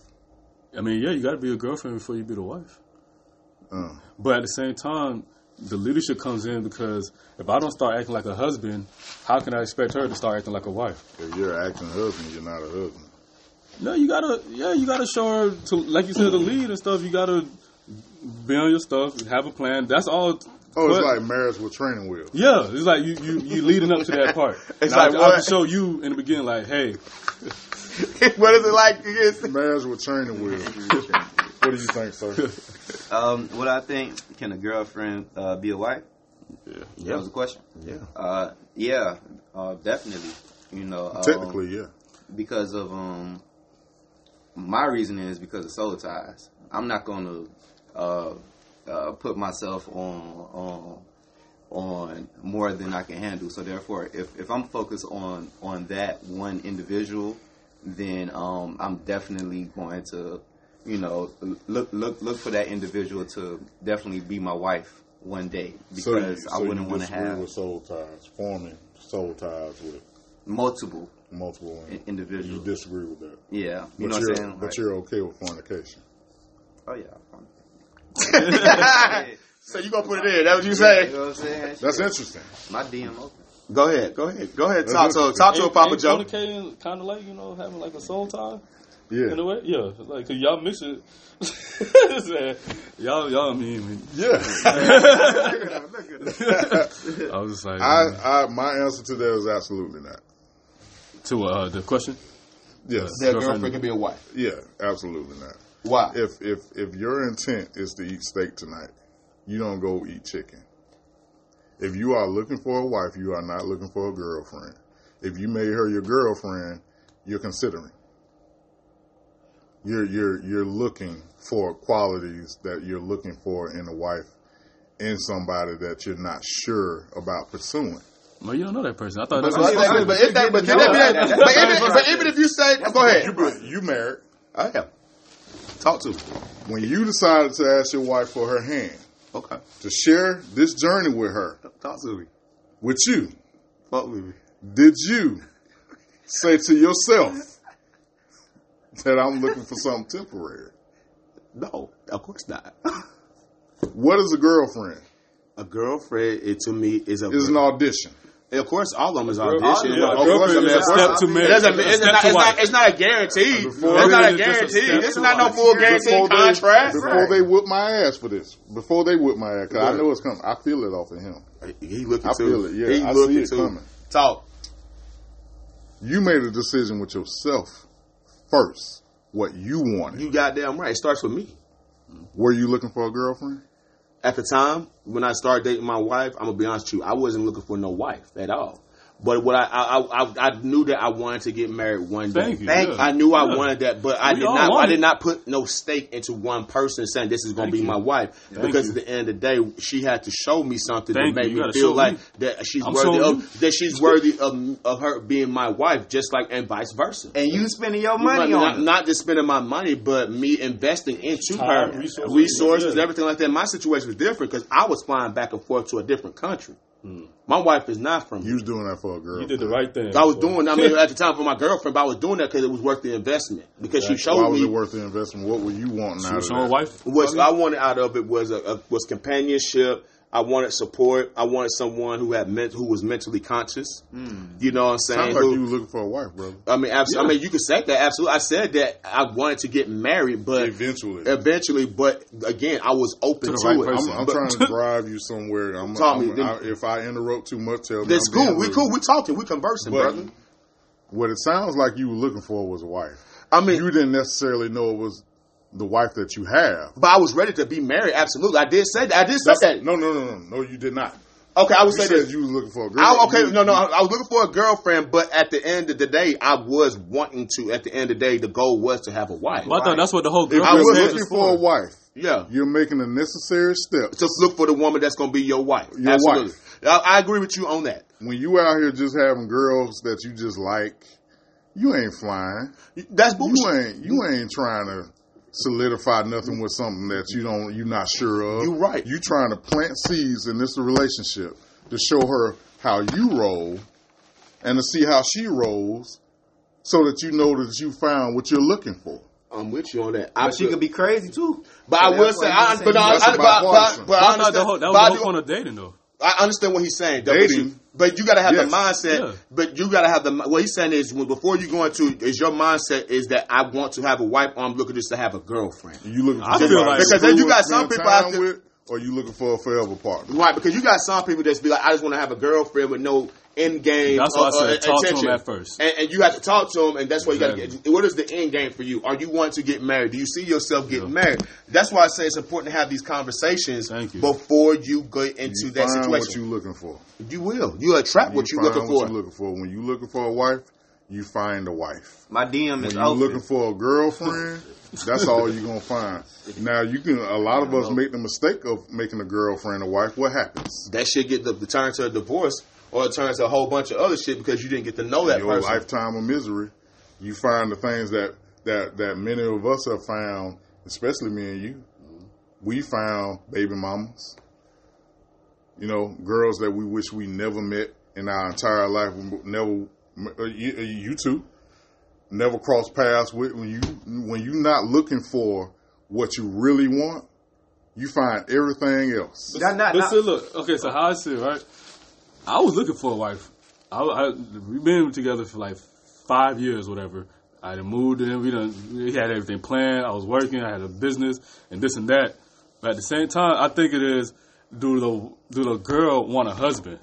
I mean, yeah, you got to be a girlfriend before you be the wife. Uh, But at the same time, the leadership comes in because if I don't start acting like a husband, how can I expect her to start acting like a wife? If you're an acting husband, you're not a husband. No, you gotta, yeah, you gotta show her to, like you said, the lead and stuff. You gotta be on your stuff, have a plan. That's all. Oh, it's like marriage with training wheels. Yeah, it's like you you, you leading up to that part. [LAUGHS] It's And I, like I what? can show you in the beginning, like, hey, [LAUGHS] what is it like? Again? [LAUGHS] Marriage with training wheels. what do you think, sir? Um, what I think, can a girlfriend uh, be a wife? Yeah. That Yeah, was the question. yeah. Uh, yeah, uh, definitely. You know, um, Technically, yeah. because of um, my reasoning is because of soul ties. I'm not going to uh, uh, put myself on on on more than I can handle. So therefore, if, if I'm focused on on that one individual, then um, I'm definitely going to, you know, look look look for that individual to definitely be my wife one day So you- because I so wouldn't want to have with soul ties, forming soul ties with multiple multiple individuals. You disagree with that. yeah, you But know what I'm saying. but Like, you're okay with fornication. oh yeah. [LAUGHS] So you gonna put it in? That what you say? You know what I'm saying? That's Shit. interesting. My DM open. Go ahead, go ahead, go ahead. Talk to interesting. talk to a Papa ain't, Joe. ain't fornicating kind of like you know having like a soul tie Yeah. in a way. Yeah, like cause y'all miss it. Man, [LAUGHS] y'all, y'all mean. Me. Yeah. [LAUGHS] I was just like, I, I, my answer to that is absolutely not. to uh, the question. Yes. That Girlfriend. girlfriend can be a wife. Yeah, absolutely not. Why? If if if your intent is to eat steak tonight, you don't go eat chicken. If you are looking for a wife, you are not looking for a girlfriend. If you made her your girlfriend, you're considering. You're you're you're looking for qualities that you're looking for in a wife, in somebody that you're not sure about pursuing. Well, you don't know that person. I thought But, that's what but, but, if that, but, can that be that- but even, but even if you say, go ahead. You, you married. I am. Talk to me. When you decided to ask your wife for her hand Okay. to share this journey with her, Talk to me. with you, Fuck with me. did you say to yourself that I'm looking for something temporary? No, of course not. What is a girlfriend? A girlfriend, it to me is a. Is an audition. Of course, all of them is audition. yeah, of course, I girlfriend mean, is a step course. to marriage. doesn't A mean- It's not. It's not. It's not a guarantee. Before It's not a it is a guarantee. This is not no full guarantee Before they, contract. before they whip my ass for this. Before they whip my ass, because I know it's coming. I feel it off of him. He looking I too. feel it, yeah. He I see looking it too. coming. Talk. You made a decision with yourself first. What you wanted. You goddamn right. It starts with me. Were you looking for a girlfriend? At the time when I started dating my wife, I'm gonna be honest with you, I wasn't looking for no wife at all. But what I I, I, I knew that I wanted to get married one day. Thank you. Thank you. I knew I Yeah. wanted that, but I We did not. I did not put no stake into one person saying this is going to be you. my wife. Thank because you. at the end of the day, she had to show me something Thank that you. made You me feel like me. that she's I'm worthy showing of that she's worthy of of her being my wife, just like and vice versa. And you spending your money not, on not, not just spending my money, but me investing into Time, her resources. resources, everything like that. My situation was different because I was flying back and forth to a different country. My wife is not from You was doing that for a girl. You did the right thing. I was boy. doing. I mean, [LAUGHS] at the time for my girlfriend, but I was doing that because it was worth the investment. Because she showed Why was me it worth the investment? What were you wanting She out of was showing that? wife. what I wanted out of it was a, a was companionship. I wanted support. I wanted someone who had ment- who was mentally conscious. Hmm. You know what I'm saying? Sounds like Who- you were looking for a wife, brother. I mean, abs- I mean, you could say that absolutely. I said that I wanted to get married, but Eventually. eventually, but again, I was open To to, right it. person. I'm, I'm But- trying to [LAUGHS] drive you somewhere. I'm, Tell me, I'm- then- I- if I interrupt too much, tell me. That's cool. We rude. cool. We talking. We conversing, But brother. What it sounds like you were looking for was a wife. I mean, You didn't necessarily know it was the wife that you have. but I was ready to be married. Absolutely, I did say that. I did say That's, that. no, no, no, no, no. You did not. Okay, I would You say said this. you was looking for a girl. I, okay, You- no, no. I, I was looking for a girlfriend, but at the end of the day, I was wanting to. At the end of the day, the goal was to have a wife. Well, I thought that's what the whole If girlfriend was looking is for a wife, Yeah. you're making the necessary steps. Just look for the woman that's going to be your wife. Your Absolutely. wife. I, I agree with you on that. When you out here just having girls that you just like, you ain't flying. That's bullshit. You ain't you ain't trying to solidify nothing with something that you don't you're not sure of. You right. You trying to plant seeds in this relationship to show her how you roll and to see how she rolls so that you know that you found what you're looking for. I'm with you on that. I But she could be crazy too. But I will say, I, but, I, that's I, but, about but, but I That's not understand. the whole, that was but I the whole do- point of dating, though. I understand what he's saying. Though, but, Dating. You, but you got to have Yes. the mindset. Yeah. But you got to have the. What he's saying is, when, before you go into, is your mindset is that I want to have a wife, or I'm looking just to have a girlfriend. You looking for I feel somebody like- Because then you got some people out there- with, or you looking for a forever partner. Right, because you got some people that's be like, I just want to have a girlfriend with no end game. That's why I uh, said uh, talk to attention. them at first. And, and you have to talk to them, and that's why you got to get. What is the end game for you? Are you wanting to get married? Do you see yourself getting Yeah. married? That's why I say it's important to have these conversations Thank you. before you go into You that find what situation. you looking for. You will. You attract what you you're find looking what for. you looking for. When you looking for a wife, you find a wife. My DM When is you open. looking for a girlfriend, that's all you're gonna find. Now you can. A lot of us make the mistake of making a girlfriend a wife. What happens? that shit get the, the turn to a divorce, or it turns to a whole bunch of other shit because you didn't get to know that Your person. lifetime of misery. You find the things that that that many of us have found, especially me and you. We found baby mamas. You know, girls that we wish we never met in our entire life. Never, uh, you, uh, you two, never cross paths with. When you when you're not looking for what you really want, you find everything else. Not- not- But not- see, look, okay, so how I see it, right? I was looking for a wife. I, I we've been together for like five years, whatever. I done moved in. We done we had everything planned. I was working. I had a business and this and that. But at the same time, I think it is do the do the girl want a husband?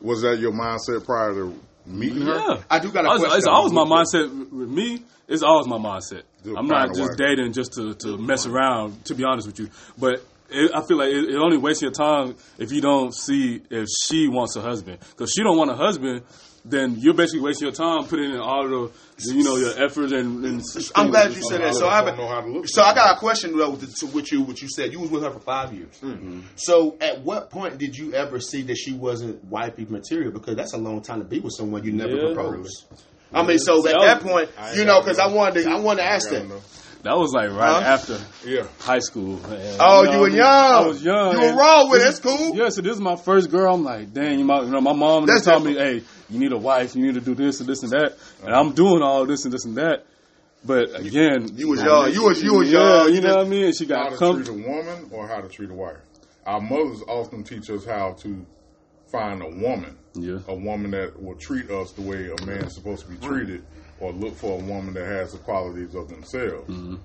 Was that your mindset prior to meeting her? Yeah, I do got a question. It's always my mindset with me. It's always my mindset. I'm not just dating just to, to mess around. To be honest with you, but it, I feel like it, it only wastes your time if you don't see if she wants a husband. Because she don't want a husband, then you're basically wasting your time putting in all the, the you know your effort and. and I'm glad you said that. So I don't know how to look so I got a question though to, to what you what you said. You was with her for five years. Mm-hmm. So at what point did you ever see that she wasn't wifey material? Because that's a long time to be with someone you never Yeah. proposed. I mean, so at That that point, you know, because. I wanted to, I wanted to ask I that. That was like right Huh? after Yeah. high school. man. Oh, know you were young. I was young. You were and raw with it. this That's cool. Yeah, so this is my first girl. I'm like, dang, you, my, you know, my mom That's just told me, hey, you need a wife, you need to do this and this and that, and I'm doing all this and this and that. But again, You was young. You was you was yeah, young. you know what I mean. And she How got to come. treat a woman or how to treat a wife. Our mothers often teach us how to find a woman, Yeah. a woman that will treat us the way a man's supposed to be treated, or look for a woman that has the qualities of themselves. Mm-hmm.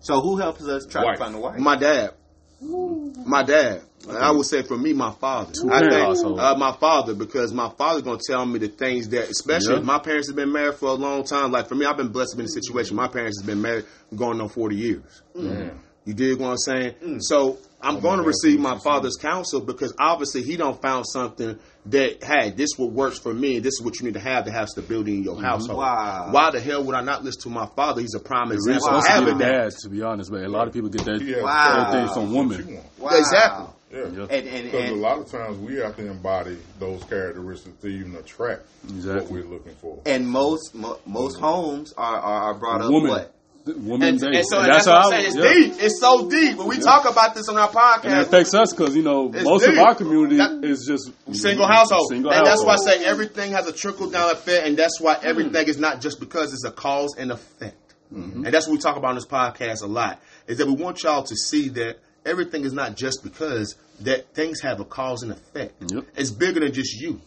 So who helps us try Wife. to find a wife? My dad. My dad. And I would say for me, my father. I parent think household. uh, my father because my father's gonna tell me the things that, especially Yeah. my parents have been married for a long time. Like for me, I've been blessed to be in a situation. My parents has been married going on forty years. Man. You dig what I'm saying? So I'm going to receive my father's counsel because obviously he don't found something that hey, this what works for me. This is what you need to have to have stability in your mm-hmm. household. Wow. Why the hell would I not listen to my father? He's a prime It's example of supposed having that. dad, to be honest, but a lot of people get that He has Wow. the everything from women. Wow. Exactly. Yeah. Yeah. And, and, Because a lot of times we have to embody those characteristics to even attract what we're looking for. and most mo- most mm-hmm. homes are, are, are brought up Woman. what? The Woman And, dates. and so And that's, what how I'm saying. It's yeah. deep. It's so deep. When we talk about this on our podcast, And it affects us because you know It's most of our community That- is just single household. Single and that's why I say everything has a trickle down effect, and that's why everything is not just because it's a cause and effect. And that's what we talk about on this podcast a lot. Is that we want y'all to see that everything is not just because that things have a cause and effect. Yep. It's bigger than just you.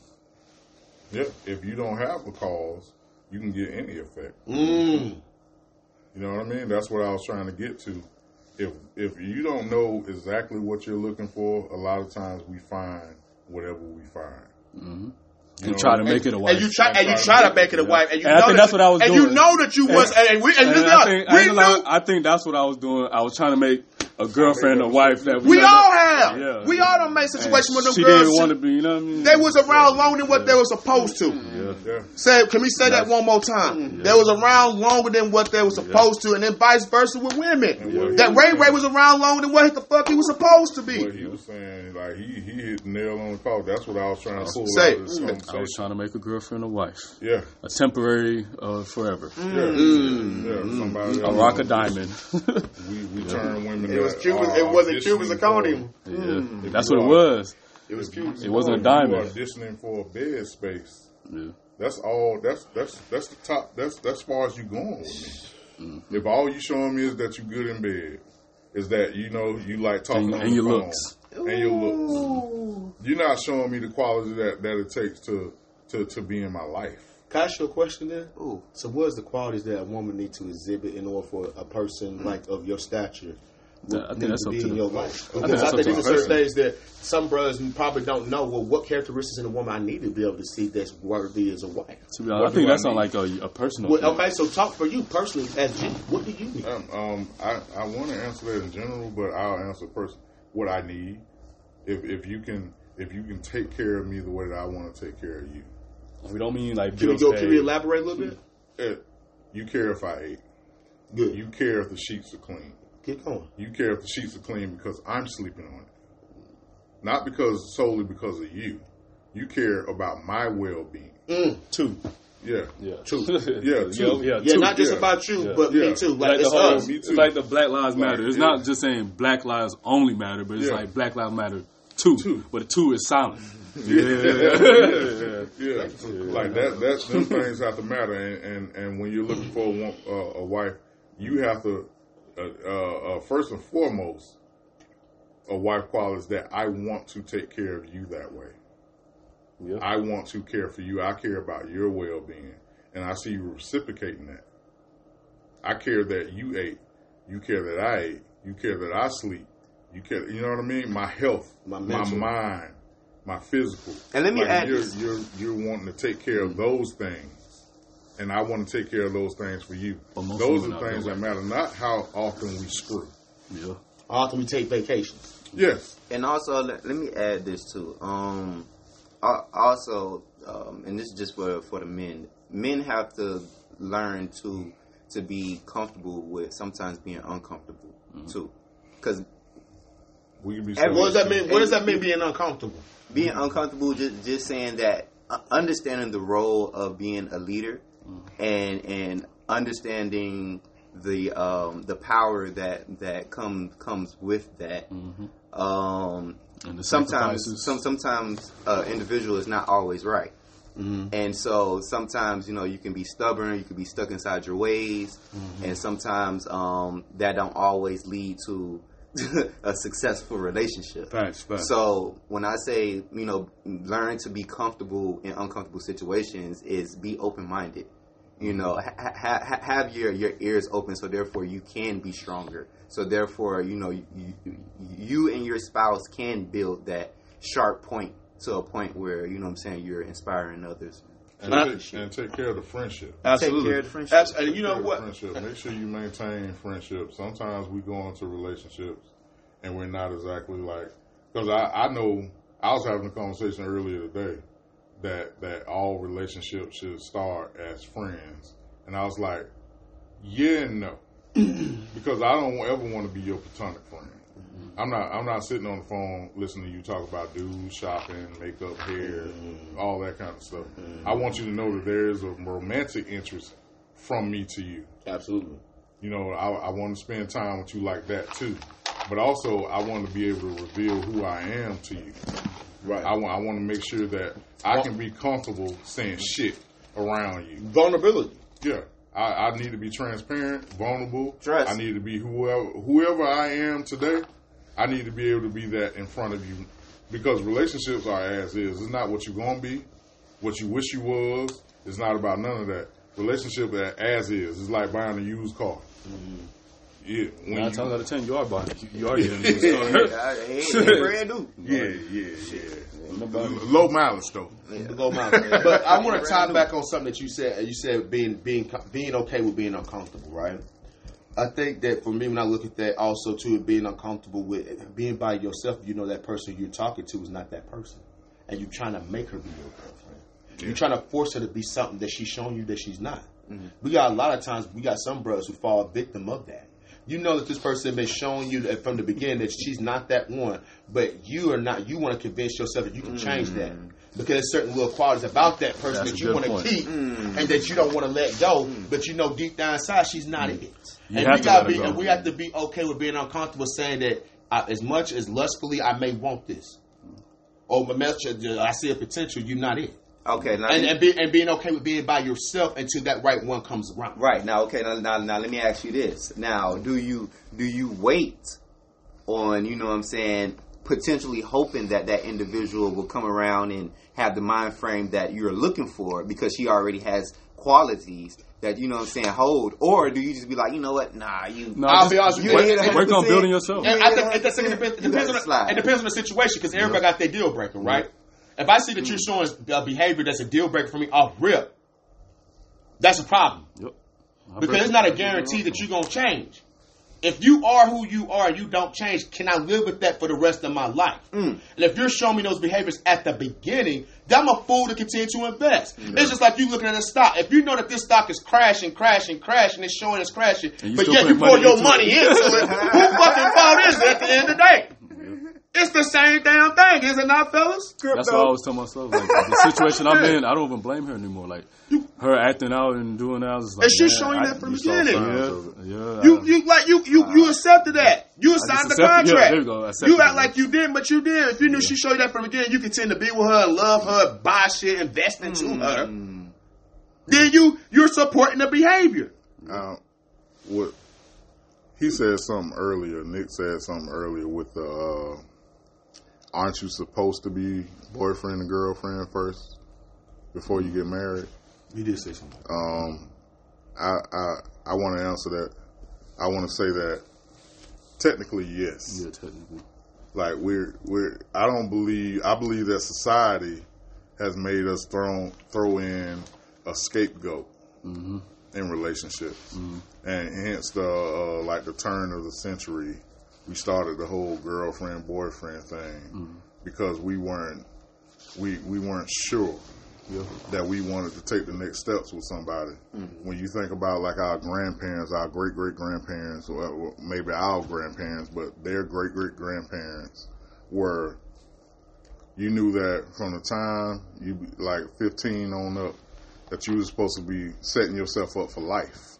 Yep. If you don't have a cause, you can get any effect. Mm. You know what I mean? That's what I was trying to get to. If if you don't know exactly what you're looking for, a lot of times we find whatever we find. Mm-hmm. and know, try to and- make it a wife. And you try and you try to make it a wife, and you And I know think that that's what I was and doing. you know that you was, and, and we and, And we, I think, I, we ain't gonna lie, knew I think that's what I was doing. I was trying to make a girlfriend, a wife that we never- all have. Yeah. We all done made and situations with them She girls. didn't want to be. You know what I mean? They was around longer than what they were supposed to. Yeah. Yeah. Say, can we say that one more time? They was around longer than what they were supposed to, and then vice versa with women. what That Ray Ray was around longer than what the fuck he was supposed to be. What be. he was saying, like he he hit the nail on the coat. That's what I was trying to pull Say- out of this Mm. I was trying to make a girlfriend, a wife, Yeah, a temporary, uh, forever, yeah, Mm. yeah. Somebody a rock, a diamond. [LAUGHS] We we turn women. It was that Cuban. It wasn't Cuban auditioning zirconium. yeah. That's what it was. It was Cuban. It wasn't a diamond. You diamond. auditioning for a bed space. Yeah. That's all. That's that's that's the top. That's that's as far as you going with me. Mm-hmm. If all you showing me is that you good in bed, is that you know you like talking And- on and the your phone. looks. And your looks. You're not showing me the quality that, that it takes to, to to be in my life. Can I ask you a question then? Ooh. So, what is the qualities that a woman need to exhibit in order for a person like of your stature Yeah, I think that's to be in your life? I think Because that's I up think to these the are certain person. things that some brothers probably don't know. Well, what characteristics in a woman I need to be able to see that's worthy as a wife? To be honest, I do think I that's on need? like a, a personal. Well, thing. okay, so talk for you personally as G. What do you need? Um, um I, I want to answer that in general, but I'll answer first what I need. If if you can if you can take care of me the way that I want to take care of you, We don't mean like Can we go? paid. Can we elaborate a little bit? Eh, you care if I ate. Good. You care if the sheets are clean. Get going. You care if the sheets are clean because I'm sleeping on it, not because solely because of you. You care about my well being. Mm. two. Yeah, Yeah, two. [LAUGHS] Yeah, two. yeah, Yeah, two. not just yeah. about you, Yeah. but Yeah. me too. Like, like the it's whole, us. me it's too. like the Black Lives Like, Matter. It's yeah. not just saying Black Lives only matter, but it's Yeah. like Black Lives Matter two. Two. But the two is silent. yeah, [LAUGHS] yeah. yeah. Like that. That's them things have to matter. And and, and when you're looking for a, uh, a wife, you have to uh, uh, uh, first and foremost, a wife quality is that I want to take care of you that way. Yeah. I want to care for you. I care about your well being, and I see you reciprocating that. I care that you ate. You care that I ate. You care that I sleep. You care. You know what I mean? My health, My my, mind, my physical. And let me Like, add you're, this. you're you're wanting to take care of those things, and I want to take care of those things for you. Those are are things that that matter, not how often we screw. Yeah. How Often we take vacations. Yes, And also, let, let me add this too. Um, al- also, um, and this is just for for the men. Men have to learn to to be comfortable with sometimes being uncomfortable too, because we can be. And What does that mean? What does that mean? Being uncomfortable. being uncomfortable just just saying that uh, understanding the role of being a leader and and understanding the um the power that that comes comes with that um And the sometimes some sometimes uh individual is not always right. And so sometimes you know you can be stubborn you can be stuck inside your ways. And sometimes um that don't always lead to [LAUGHS] a successful relationship. Facts, facts. so when I say you know learn to be comfortable in uncomfortable situations is be open minded. You know, ha- ha- ha- have your your ears open so therefore you can be stronger. So therefore, you know, you, you, you and your spouse can build that sharp point to a point where you know what I'm saying you're inspiring others. and, take, and take care of the friendship. Absolutely. Take care of the friendship. Abs- and you know what? Friendship. Make sure you maintain friendship. Sometimes we go into relationships and we're not exactly like because I, I know I was having a conversation earlier today that that all relationships should start as friends, and I was like, yeah, no, [CLEARS THROAT] because I don't ever want to be your platonic friend. Mm-hmm. I'm not. I'm not sitting on the phone listening to you talk about dudes, shopping, makeup, hair, mm-hmm. all that kind of stuff. I mm-hmm. want you to know that there is a romantic interest from me to you. Absolutely. You know, I, I want to spend time with you like that too. But also, I want to be able to reveal who I am to you. Right. I want. I want to make sure that I can be comfortable saying shit around you. Vulnerability. Yeah. I, I need to be transparent, vulnerable. Trust. I need to be whoever whoever I am today. I need to be able to be that in front of you, because relationships are as is. It's not what you're gonna be, what you wish you was. It's not about none of that. Relationship as is. It's like buying a used car. Mm-hmm. Yeah, when Nine you- times out of ten, you are buying. You, you are getting this [LAUGHS] car. I- hey, hey, brand new. yeah, yeah, yeah. Low mileage though. Go mouth. [LAUGHS] But I want to tie back on something that you said. You said being being being okay with being uncomfortable, right? I think that for me, when I look at that, also too, being uncomfortable with being by yourself, you know that person you're talking to is not that person, and you're trying to make her be your girlfriend. You're trying to force her to be something that she's showing you that she's not. Mm-hmm. We got a lot of times we got some brothers who fall victim of that. You know that this person has been showing you that from the beginning that she's not that one, but you are not. You want to convince yourself that you can change that mm. because there's certain little qualities about that person That's that you good want to point. keep mm. and that you don't want to let go, mm. but you know deep down inside she's not it. You and we gotta be, go. and we have to be okay with being uncomfortable, saying that I, as much as lustfully I may want this, or my message, I see a potential, you're not it. Okay, now and and, be, and being okay with being by yourself until that right one comes around. Right now, okay. Now, now, now, let me ask you this. Now, do you do you wait on you know what I'm saying, potentially hoping that that individual will come around and have the mind frame that you're looking for because she already has qualities that you know what I'm saying hold, or do you just be like, you know what, nah, you. No, I'll just be honest with you you. ain't hit work on 100%. building yourself. And I think it, that's- it depends, it depends on the, it depends on the situation because everybody got their deal breaker, right? If I see that you're showing a behavior that's a deal breaker for me off rip, that's a problem Yep. Because it's not a guarantee that you're gonna change. If you are who you are and you don't change, can I live with that for the rest of my life? And if you're showing me those behaviors at the beginning, then I'm a fool to continue to invest. It's just like you looking at a stock. If you know that this stock is crashing, crashing, crashing, it's showing it's crashing, but yet you pour your money into it, who fucking fault is it at the end of the day? It's the same damn thing, is it not, fellas? That's what I always tell myself. Like the situation I'm in, I don't even blame her anymore. Like her acting out and doing that. I was just like, And she's showing that from the beginning. Yeah, yeah. You you like you you you accepted that. You signed the accepted- yeah, contract. there you go, accepted You act it. like you didn't, but you did. If you knew she showed you that from the beginning, you continue to be with her, love her, buy shit, invest into her. Then you you're supporting the behavior. Now, what he said something earlier. Nick said something earlier with the. Uh, aren't you supposed to be boyfriend and girlfriend first before you get married? You did say something. Um, I I I want to answer that. I want to say that technically yes. yeah, technically. Like we're we're I don't believe I believe that society has made us throw throw in a scapegoat in relationships, and hence the uh, like the turn of the century, we started the whole girlfriend boyfriend thing mm-hmm. because we weren't we we weren't sure that we wanted to take the next steps with somebody. Mm-hmm. When you think about like our grandparents, our great great grandparents, or well, maybe our grandparents, but their great great grandparents were, you knew that from the time you like 15 on up, that you were supposed to be setting yourself up for life.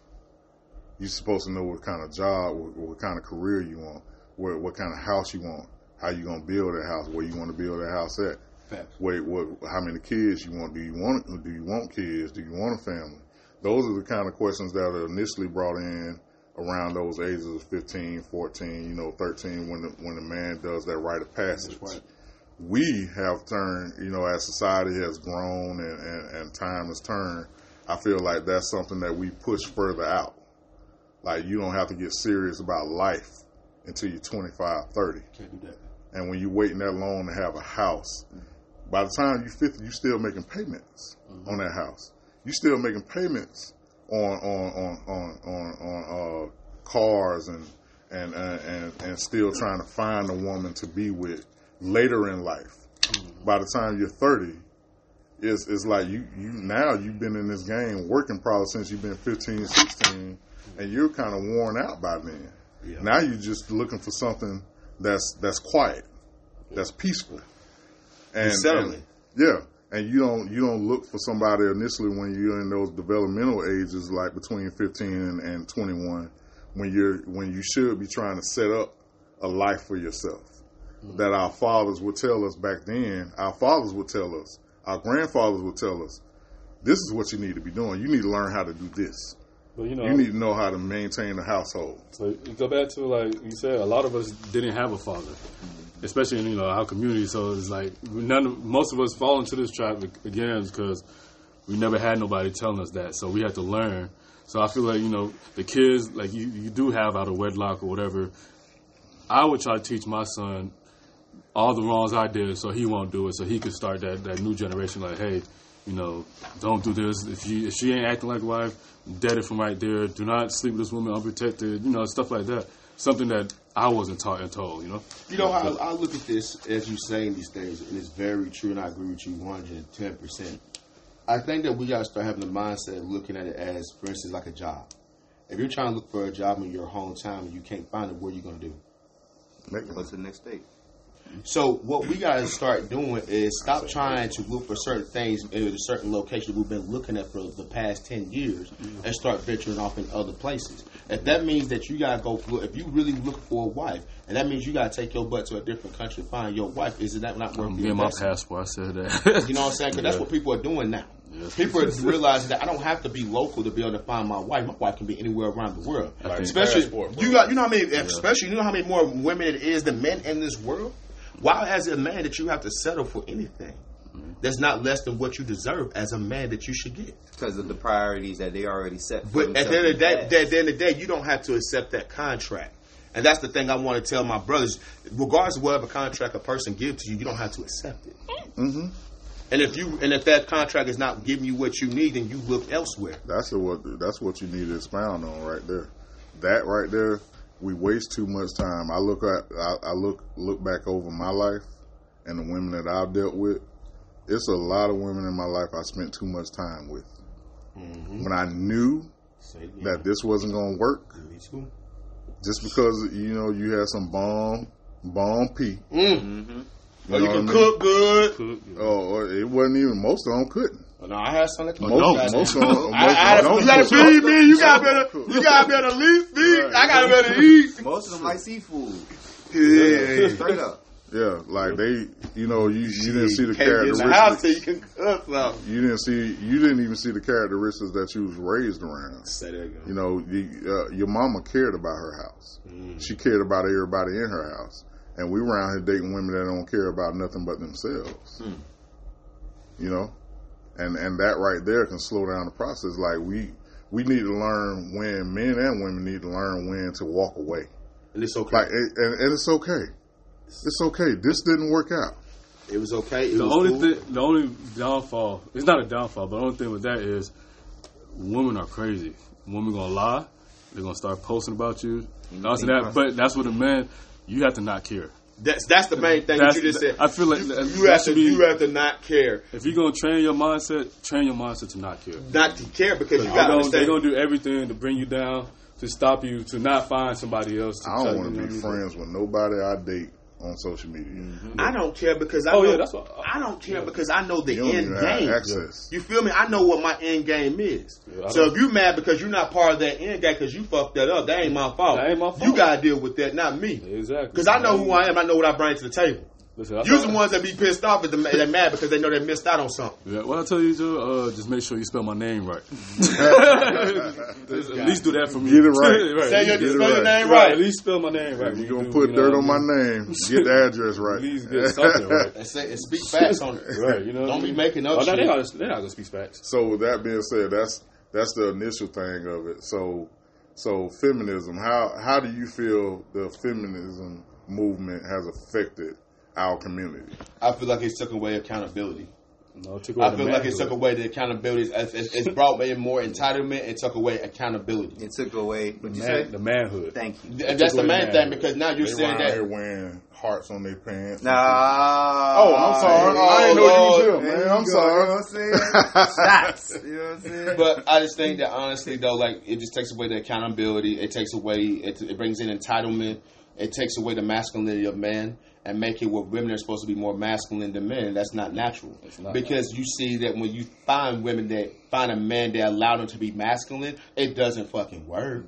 You're supposed to know what kind of job, what, what kind of career you want, what, what kind of house you want, how you gonna build that house, where you want to build that house at. Facts. Wait, what? How many kids you want? Do you want? Do you want kids? Do you want a family? Those are the kind of questions that are initially brought in around those ages of 15, 14, you know, 13, when the, when the man does that rite of passage. right. We have turned, you know, as society has grown and, and, and time has turned, I feel like that's something that we push further out. Like, you don't have to get serious about life until you're 25, 30. Can't do that. And when you're waiting that long to have a house, by the time you're 50, you're still making payments on that house. You're still making payments on on on on on, on uh, cars and and, uh, and and still trying to find a woman to be with later in life. By the time you're 30, it's, it's like you, you now you've been in this game working probably since you've been 15, 16, and you're kind of worn out by then. Now you're just looking for something that's that's quiet, that's peaceful, and, settling. yeah, and you don't you don't look for somebody initially when you're in those developmental ages, like between 15 and, and 21, when you're when you should be trying to set up a life for yourself. Mm-hmm. That our fathers would tell us back then. Our fathers would tell us. Our grandfathers would tell us. This is what you need to be doing. You need to learn how to do this. But you know, You need to know how to maintain a household. So you go back to like you said, a lot of us didn't have a father, especially in you know our community. So it's like none, of, most of us fall into this trap again because we never had nobody telling us that. So we had to learn. So I feel like you know the kids like you, you do have out of wedlock or whatever. I would try to teach my son all the wrongs I did, so he won't do it, so he could start that, that new generation. Like, hey, you know, don't do this. If she if she ain't acting like a wife, dead it from right there. Do not sleep with this woman unprotected. You know, stuff like that. Something that I wasn't taught and told. You know, You know how I look at this as you saying these things, and it's very true, and I agree with you 110. percent I think that we got to start having the mindset of looking at it as, for instance, like a job. If you're trying to look for a job in your hometown and you can't find it, what are you going to do? Make- What's the next state? So what we got to start doing is stop trying to look for certain things in a certain location we've been looking at for the past ten years, mm-hmm. and start venturing off in other places. If that means that you gotta go, for, if you really look for a wife, and that means you gotta take your butt to a different country to find your wife, is that not worth I'm the getting my passport. I said that. You know what I'm saying? Because that's what people are doing now. Yes. People [LAUGHS] are realizing that I don't have to be local to be able to find my wife. My wife can be anywhere around the world. especially Passport, you got, you know how many, especially you know how many more women it is than men in this world. Why, as a man, that you have to settle for anything that's not less than what you deserve as a man that you should get? because of the priorities that they already set. For But at the end of the day, at the end of the day, you don't have to accept that contract. And that's the thing I want to tell my brothers. Regardless of whatever contract a person gives to you, you don't have to accept it. hmm And if you and if that contract is not giving you what you need, then you look elsewhere. That's what that's what you need to expound on right there. That right there, we waste too much time. I look at I, I look look back over my life and the women that I've dealt with. It's a lot of women in my life I spent too much time with. When I knew that this wasn't going to work, just because you know you had some bomb bomb P. Mm. You Oh, you know can I mean? cook good. Oh, it wasn't even most of them couldn't. No, I had some that cook. Most, most of them, most I, I, of them you gotta feed me. You gotta Don't better. cook. You gotta better at least feed. Right. I gotta better eat. Most of them like seafood. Yeah. [LAUGHS] Straight up. Yeah, like they, you know, you you didn't see the Can't get in the house characteristics. till you can cook something. You didn't see, you didn't even see the characteristics that you was raised around. Say that again. You know, you, uh, your mama cared about her house. She cared about everybody in her house. And we around here dating women that don't care about nothing but themselves. You know, and and that right there can slow down the process. Like we we need to learn when men and women need to learn when to walk away. And it's okay. Like, and, and, and it's okay. It's okay. This didn't work out. it was okay. It The was only cool. thing, the only downfall, it's not a downfall, but the only thing with that is women are crazy. Women gonna lie. They're gonna start posting about you. That's that, but that's what a man. You have to not care. That's that's the main thing That's- that you just said. I feel like you, you have to be- you have to not care, If you're gonna train your mindset, train your mindset to not care. not to care because you They're got to gonna, understand. they're gonna do everything to bring you down, to stop you, to not find somebody else. To I don't want to you be know what I mean? friends with nobody I date on social media. Mm-hmm. I don't care because I Oh, know, yeah, that's what- I don't care because I know the You end game. access. You feel me? I know what my end game is. Yeah, so if you mad because you're not part of that end game because you fucked that up, that ain't my fault. That ain't my fault. You gotta deal with that, not me. Exactly. Because I know who I am. I know what I bring to the table. Listen, that's You're the ones that be pissed off at the they're mad because they know they missed out on something. Yeah, what I tell you, Joe, uh, just make sure you spell my name right. [LAUGHS] at least do that for me. Get it right. [LAUGHS] Say your, Get it spell your name right. right. At least spell my name right. You're gonna do, put you know dirt on my name, get the address right. [LAUGHS] At least get something right. And say and speak facts on it. Right, you know. Don't be making up Oh, no, shit. they're not, they're not gonna speak facts. So with that being said, that's that's the initial thing of it. So so feminism, how how do you feel the feminism movement has affected our community? I feel like it took away accountability. No, it took away I feel like it took away the accountability. It's, it's, it's brought in more entitlement and took away accountability. It took away. What you Man, the manhood. Thank you. And that's the main thing because now you're They saying around here that. wearing hearts on their pants. Nah. Oh, I'm sorry. I didn't know you was here, man. I'm sorry. You know what I'm saying? Shots. You know what I'm saying? But I just think that honestly, though, like it just takes away the accountability. It takes away. It, it brings in entitlement. It takes away the masculinity of men and make it where women are supposed to be more masculine than men. That's not natural. not because you see that when you find women that find a man that allow them to be masculine, it doesn't fucking work.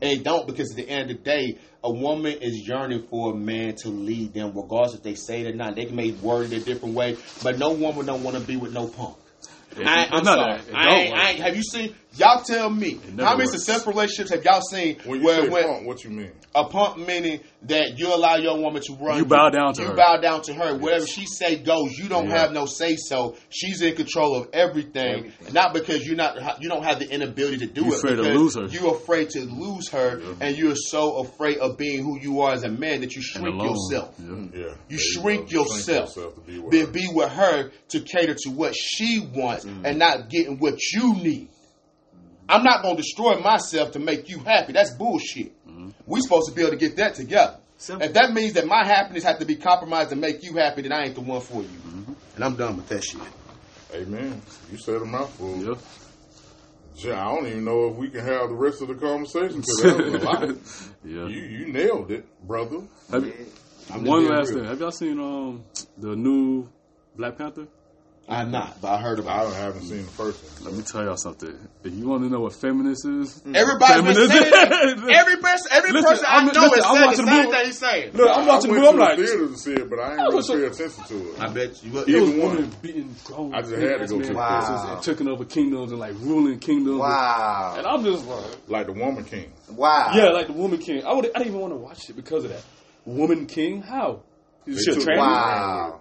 It don't because at the end of the day, a woman is yearning for a man to lead them, regardless if they say it or not. They can make word it a different way, but no woman don't want to be with no punk. I, no, sorry. I. I have you seen? Y'all tell me how many works. successful relationships have y'all seen When you where say when punk, what you mean? a pump meaning that you allow your woman to run. You bow down to her. you her. bow down to her. Whatever she say goes. You don't Yeah. have no say so. She's in control of everything. Not because you're not. You don't have the inability to do You it. afraid to lose her. You're afraid to lose her, and you're so afraid of being who you are as a man that you shrink yourself. Yeah. Mm. Yeah. You There shrink go. yourself, to be with then her. be with her to cater to what she wants mm. and not getting what you need. I'm not going to destroy myself to make you happy. That's bullshit. We're supposed to be able to get that together. Simple. If that means that my happiness has to be compromised to make you happy, then I ain't the one for you. And I'm done with that shit. Amen. You said a mouthful. Yeah. Gee, I don't even know if we can have the rest of the conversation because that was a lot. [LAUGHS] yeah. You you nailed it, brother. Have you, One last real. thing. Have y'all seen um the new Black Panther? I'm not, but I heard about. I about it. haven't seen the first one. Let me tell y'all something. If you want to know what feminist is, mm. Everybody's been saying that. Every person, every Listen, person I I'm- know listen, is I'm saying the watching the same movie. thing he's saying. look, I'm watching the movie. I'm to like, the theater to see it, but I ain't I really was pay attention to it. I bet you. it Either was one. women beating grown I just had to go to men the Wow. and taking over kingdoms and like ruling kingdoms. Wow. And I'm just like, Like the Woman King. Wow. yeah, like the Woman King. I would, I didn't even want to watch it because of that. Woman King? How? Is she a trans? Wow.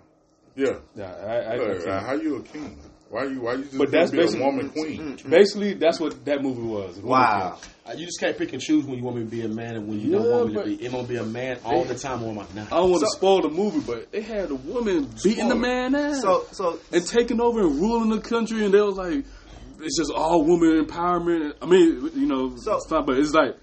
Yeah. Yeah, I, I, I Look, can't. uh, how you a king? Why you why you just But that's be a basically- woman queen? Basically, that's what that movie was. Wow. King. Uh, You just can't pick and choose when you want me to be a man and when you Yeah, don't want me to but- be. It gonna be a man all the time or am I not? I don't want to spoil the movie, but they had a woman beating the man ass. So, so and taking over and ruling the country, and they was like, it's just all woman empowerment. I mean, you know, So- it's not, but it's like,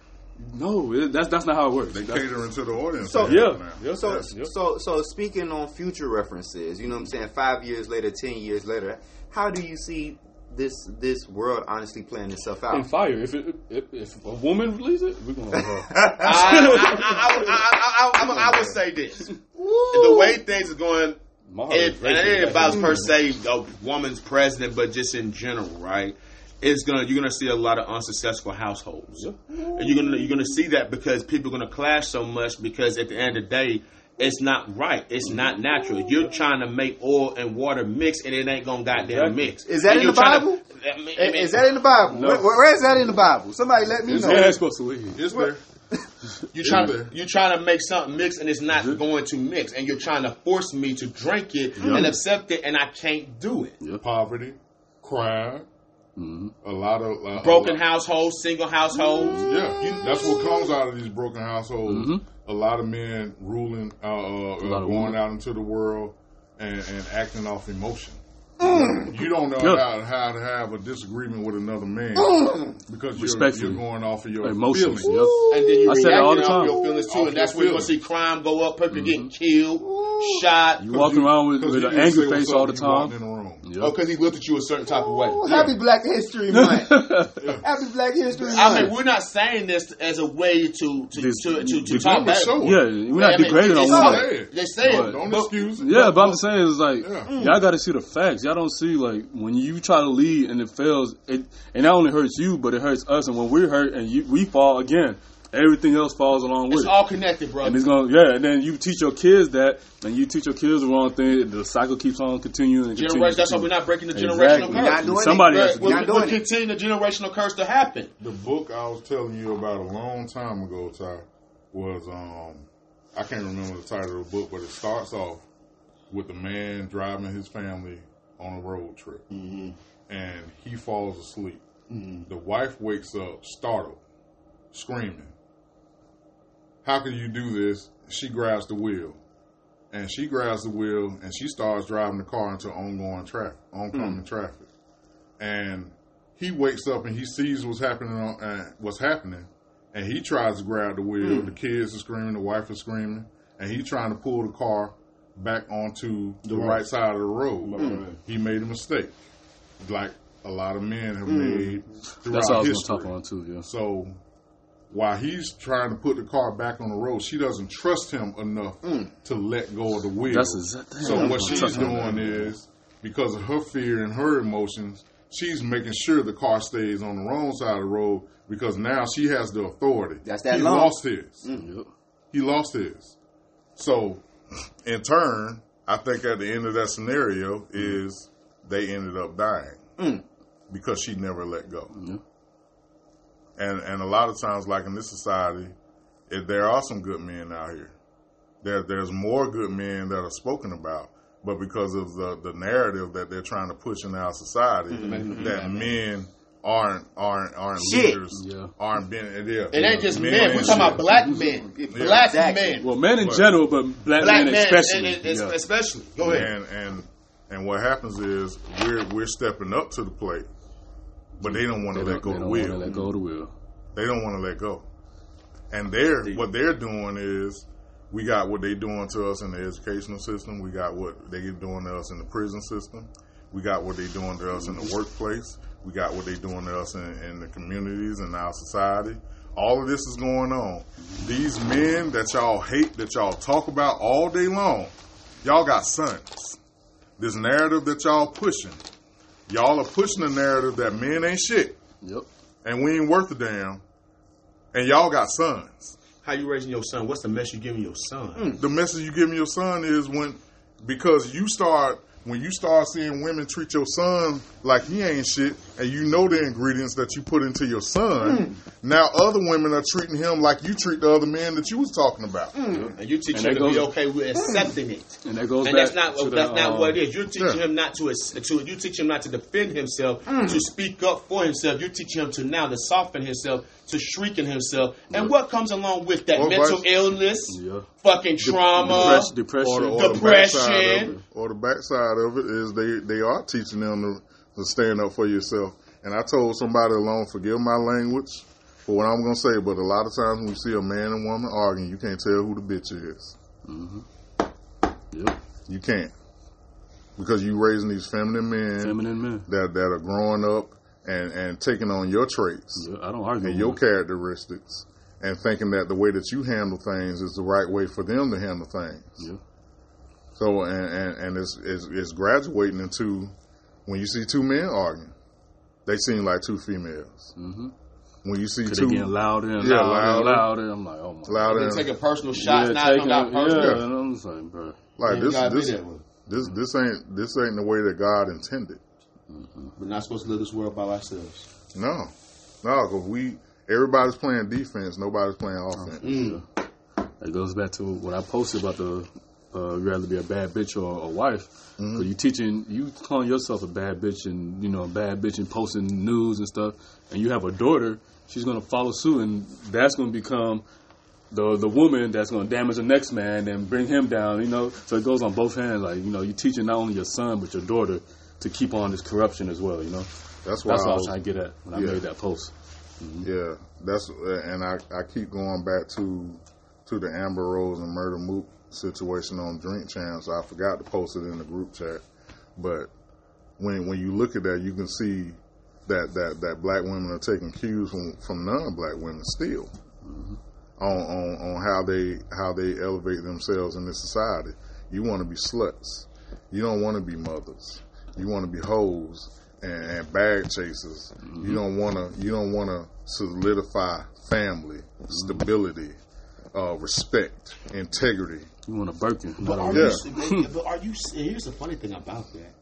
no, it, that's that's not how it works. They That's- catering to the audience. So- yeah, now. yeah, So, yeah. so, so speaking on future references, you know what I'm saying? Five years later, ten years later, how do you see this this world honestly playing itself in out? fire. If it, if, if a woman releases it, we're gonna. Uh, [LAUGHS] [LAUGHS] I, I, I, I, I, I, I would say this: the way things are going, my heart it, is it ain't about per se a woman's president, but just in general, right? It's gonna you're gonna see a lot of unsuccessful households, Yeah. and you're gonna you're gonna see that because people are gonna clash so much because at the end of the day. It's not right. It's not natural. You're trying to make oil and water mix, and it ain't gonna goddamn Exactly. mix. Is that And in the trying to- Bible? I mean- I mean- Is that in the Bible? No. Where, where is that in the Bible? Somebody let me It's know. Yeah, it's supposed to leave. It's there. You're trying there. to you're trying to make something mix and it's not going to mix, and you're trying to force me to drink it and accept it, and I can't do it. Poverty, crime, a lot of uh, Broken lot- households, single households. Yeah, you, that's what comes out of these broken households. Mm-hmm. A lot of men ruling, uh, uh, lot going women. out into the world and, and acting off emotion. Mm. You don't know Yeah. how, how to have a disagreement with another man because you're, you're going off of your Emotions. feelings. Yep. And then you I say that all the reacting off time. your feelings too, Off and that's your where you're gonna see crime go up, people getting killed, shot. You walking around with, 'Cause with an angry face all the when you walked time. In the room. Yep. Oh, because he looked at you a certain type of way. Ooh, [LAUGHS] Happy Black History Month. Happy Black History Month. I mean, we're not saying this as a way to to This- to, to, to talk number bad. show. Yeah, we're not I mean, degrading on it's women. They say it. don't but- excuse it. Yeah, but I'm saying it's like Yeah. y'all got to see the facts. Y'all don't see like when you try to lead and it fails, it and not only hurts you, but it hurts us. And when we're hurt and you, we fall again, everything else falls along with It's it. all connected, bro. and it's gonna yeah, and then you teach your kids that, and you teach your kids the wrong thing. The cycle keeps on continuing. And continuing, Generation. That's why we're not breaking the Exactly. generational We're not curse. doing Somebody it. has to We're, We're do we're continuing the generational curse to happen. The book I was telling you about a long time ago, Ty, was um I can't remember the title of the book, but it starts off with a man driving his family on a road trip, and he falls asleep. The wife wakes up startled, screaming. How can you do this? She grabs the wheel, and she grabs the wheel, and she starts driving the car into ongoing traffic, oncoming hmm. traffic, and he wakes up and he sees what's happening on uh, what's happening, and he tries to grab the wheel. Hmm. The kids are screaming, the wife is screaming, and he's trying to pull the car back onto the, right. side of the road. Hmm. He made a mistake, like a lot of men have made throughout That's all I was history. gonna talk on too. Yeah. So while he's trying to put the car back on the road, she doesn't trust him enough hmm. to let go of the wheel. Exactly. So what she's Touch on that. doing is because of her fear and her emotions, she's making sure the car stays on the wrong side of the road because now she has the authority. That's that he law. lost his. Mm, yep. He lost his. So in turn, I think at the end of that scenario is they ended up dying mm. because she never let go. Yeah. And and a lot of times, like in this society, if there are some good men out here. There there's more good men that are spoken about, but because of the the narrative that they're trying to push in our society, mm-hmm. that mm-hmm. men aren't aren't aren't Shit. leaders, Yeah. aren't being yeah, It ain't just men. ain't We're talking about black men. Black Exactly. men. Well, men in But- general, but black, Black men men, especially. and- and- yeah. especially. Go ahead. And and and what happens is we're we're stepping up to the plate, but they don't want to let go of the to let go of the wheel. They don't want to let go. And they're what they're doing is we got what they doing to us in the educational system. We got what they doing to us in the prison system. We got what they doing to us in the mm-hmm. workplace. We got what they doing to us in, in the communities and our society. all of this is going on. These men that y'all hate, that y'all talk about all day long, y'all got sons. This narrative that y'all pushing, y'all are pushing the narrative that men ain't shit Yep. and we ain't worth a damn, and y'all got sons. How you raising your son? What's the message you giving your son? Hmm. The message you giving your son is when, because you start when you start seeing women treat your son like he ain't shit, and you know the ingredients that you put into your son. Mm. Now other women are treating him like you treat the other men that you was talking about. Mm. And you teach And him that to be okay with mm. accepting it. And that goes And back that's not to that's the, not um, what it is. You're teaching Yeah. him not to, to you teach him not to defend himself, to speak up for himself. You teach him to now to soften himself, to shrieking himself, and what comes along with that Or mental vice- illness, Yeah. fucking trauma. Depression. depression. Or the, or the Depression. backside of it, or the backside of it is they they are teaching them to, to stand up for yourself. And I told somebody alone, forgive my language for what I'm gonna say, but a lot of times when we see a man and woman arguing, you can't tell who the bitch is. Mm-hmm. Yep. You can't because you raising these feminine men Feminine men. that that are growing up and and taking on your traits Yeah, I don't argue. and your that. characteristics and thinking that the way that you handle things is the right way for them to handle things. Yeah. So and and, and it's, it's it's graduating into when you see two men arguing, they seem like two females. Mm-hmm. When you see Cause two they getting louder and Yeah, louder, and louder. louder. I'm like, oh my. louder, They and, taking personal shots, yeah, now it taking got it- personal. yeah, and I'm just like, bro. like You this this this this ain't this ain't the way that God intended. We're not supposed to live this world by ourselves. No, no, because we everybody's playing defense, nobody's playing offense. Mm. It goes back to what I posted about the uh, rather be a bad bitch or a wife. Mm-hmm. You teaching, you calling yourself a bad bitch and you know a bad bitch and posting news and stuff, and you have a daughter. She's gonna follow suit, and that's gonna become the the woman that's gonna damage the next man and bring him down. You know, so it goes on both hands. Like you know, you teaching not only your son but your daughter to keep on this corruption as well. You know, That's why that's what I I was was, trying to get at when I made that post. yeah, that's and I I keep going back to to the Amber Rose and Murder Mook situation on Drink Champs. I forgot to post it in the group chat, but when when you look at that, you can see that that that black women are taking cues from from non-black women still mm-hmm. on on on how they how they elevate themselves in this society. You want to be sluts. You don't want to be mothers. You want to be hoes and, and bag chasers. You mm-hmm. don't want to you don't want to solidify family, mm-hmm. stability, uh, respect, integrity. You want a Birkin? But not are, a- Yeah. you, [LAUGHS] but are you? Here's the funny thing about that.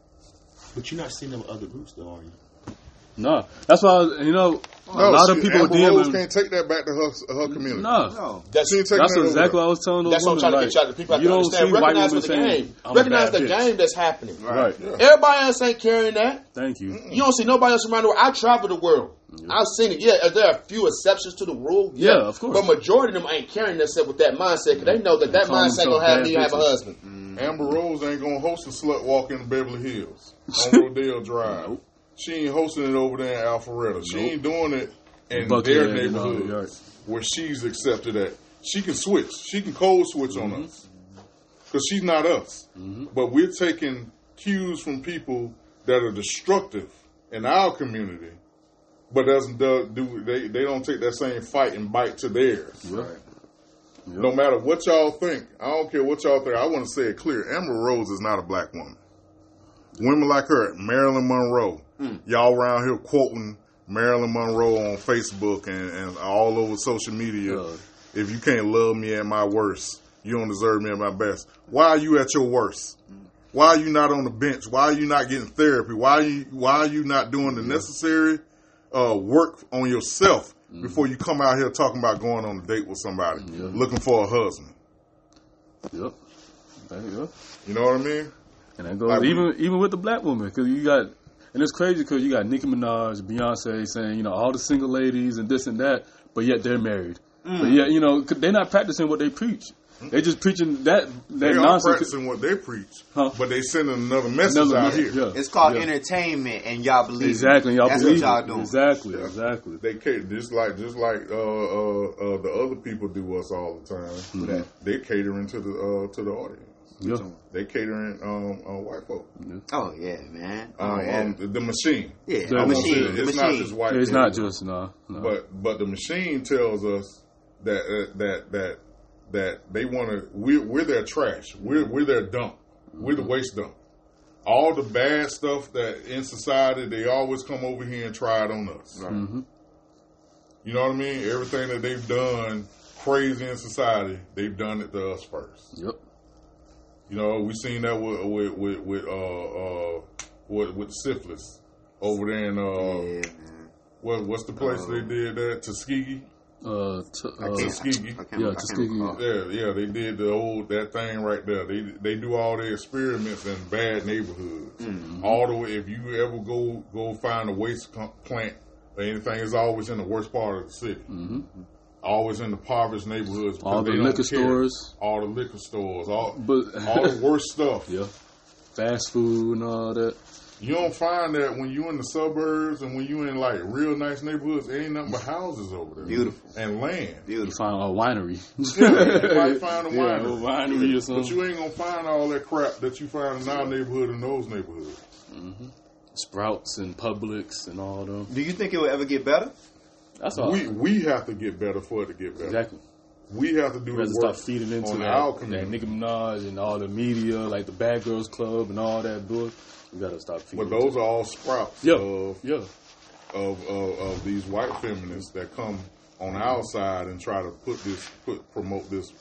But you're not seeing them with other groups, though, are you? No, that's why you know a No, lot of people Amber Rose can't take that back to her her community. No, No. That's She ain't That's that exactly what I was telling those That's what I'm women. trying to like, get y'all. The people have you don't understand. see white Recognize women what the game. Recognize the bitch." game that's happening. Right. Everybody else ain't carrying that. Thank you. You don't see nobody else around the world. I travel the world. I've seen it. Yeah, there are a few exceptions to the rule. Yeah, of course. But majority of them ain't carrying themselves with that mindset because they know that that mindset themselves gonna have bad me have a husband. Amber Rose ain't gonna host a slut walk in Beverly Hills on [LAUGHS] Rodeo Drive. Nope. She ain't hosting it over there in Alpharetta. She Nope. ain't doing it in Buckhead their and all the neighborhood yards. where she's accepted at. She can switch. She can code switch on mm-hmm. us because she's not us. Mm-hmm. But we're taking cues from people that are destructive in our community, but doesn't do, do they? They don't take that same fight and bite to theirs. Yep. No matter what y'all think, I don't care what y'all think. I want to say it clear: Amber Rose is not a black woman. Women like her, Marilyn Monroe, y'all around here quoting Marilyn Monroe on Facebook and, and all over social media. Yeah. If you can't love me at my worst, you don't deserve me at my best. Why are you at your worst? Why are you not on the bench? Why are you not getting therapy? Why are you Why are you not doing the necessary uh, work on yourself before you come out here talking about going on a date with somebody, Yeah. looking for a husband? Yep. There you go. You know what I mean? And that goes Like even even with the black woman because you got and it's crazy because you got Nicki Minaj, Beyonce saying you know all the single ladies and this and that, but yet they're married. Mm. But yet you know 'cause they're not practicing what they preach. They just preaching that that They are nonsense. practicing what they preach, Huh. but they sending another message Another out message, here. yeah. It's called Yeah. entertainment, and y'all believe Exactly, it. y'all That's believe what y'all it. doing. Exactly, Yeah. exactly. They cater just like just like uh, uh, uh, the other people do us all the time. Mm-hmm. They catering to the uh, to the audience. Yeah. They catering um, uh, white folk. Oh yeah, man. Oh Um, yeah. um, the, the machine. yeah, the the I'm gonna machine. say The It's not just white. It's people. not just no, no. But but the machine tells us that uh, that that that they want to. We're we're their trash. We're we're their dump. We're the waste dump. All the bad stuff that in society, they always come over here and try it on us. Mm-hmm. You know what I mean? Everything that they've done crazy in society, they've done it to us first. Yep. You know, we seen that with with with, with uh uh with, with syphilis over there in uh Yeah, man. what what's the place Uh, they did that Tuskegee? Uh, t- I uh. Tuskegee. Yeah, Tuskegee. Yeah, yeah, they did the old that thing right there. They they do all their experiments in bad neighborhoods. Mm-hmm. All the way, if you ever go go find a waste plant or anything, it's always in the worst part of the city. hmm Always in the impoverished neighborhoods. all the liquor stores, all the liquor stores, all but all the worst stuff. [LAUGHS] yeah, fast food and all that. You don't find that when you're in the suburbs and when you're in like real nice neighborhoods, there ain't nothing but houses over there. Beautiful. And land. Beautiful. You Beautiful. find a winery. [LAUGHS] Yeah, you might find a [LAUGHS] Yeah, winery. a winery or But you ain't gonna find all that crap that you find in our neighborhood and those neighborhoods. Mm-hmm. Sprouts and Publix and all them. Do you think it will ever get better? That's all. We we have to get better for it to get better. exactly. We have to do the to start feeding into on that, our that community. Nicki Minaj and all the media, like the Bad Girls Club and all that bull. We gotta stop feeding. But those are all sprouts Yeah. of, yeah, of, of of these white feminists that come on our side and try to put this put promote this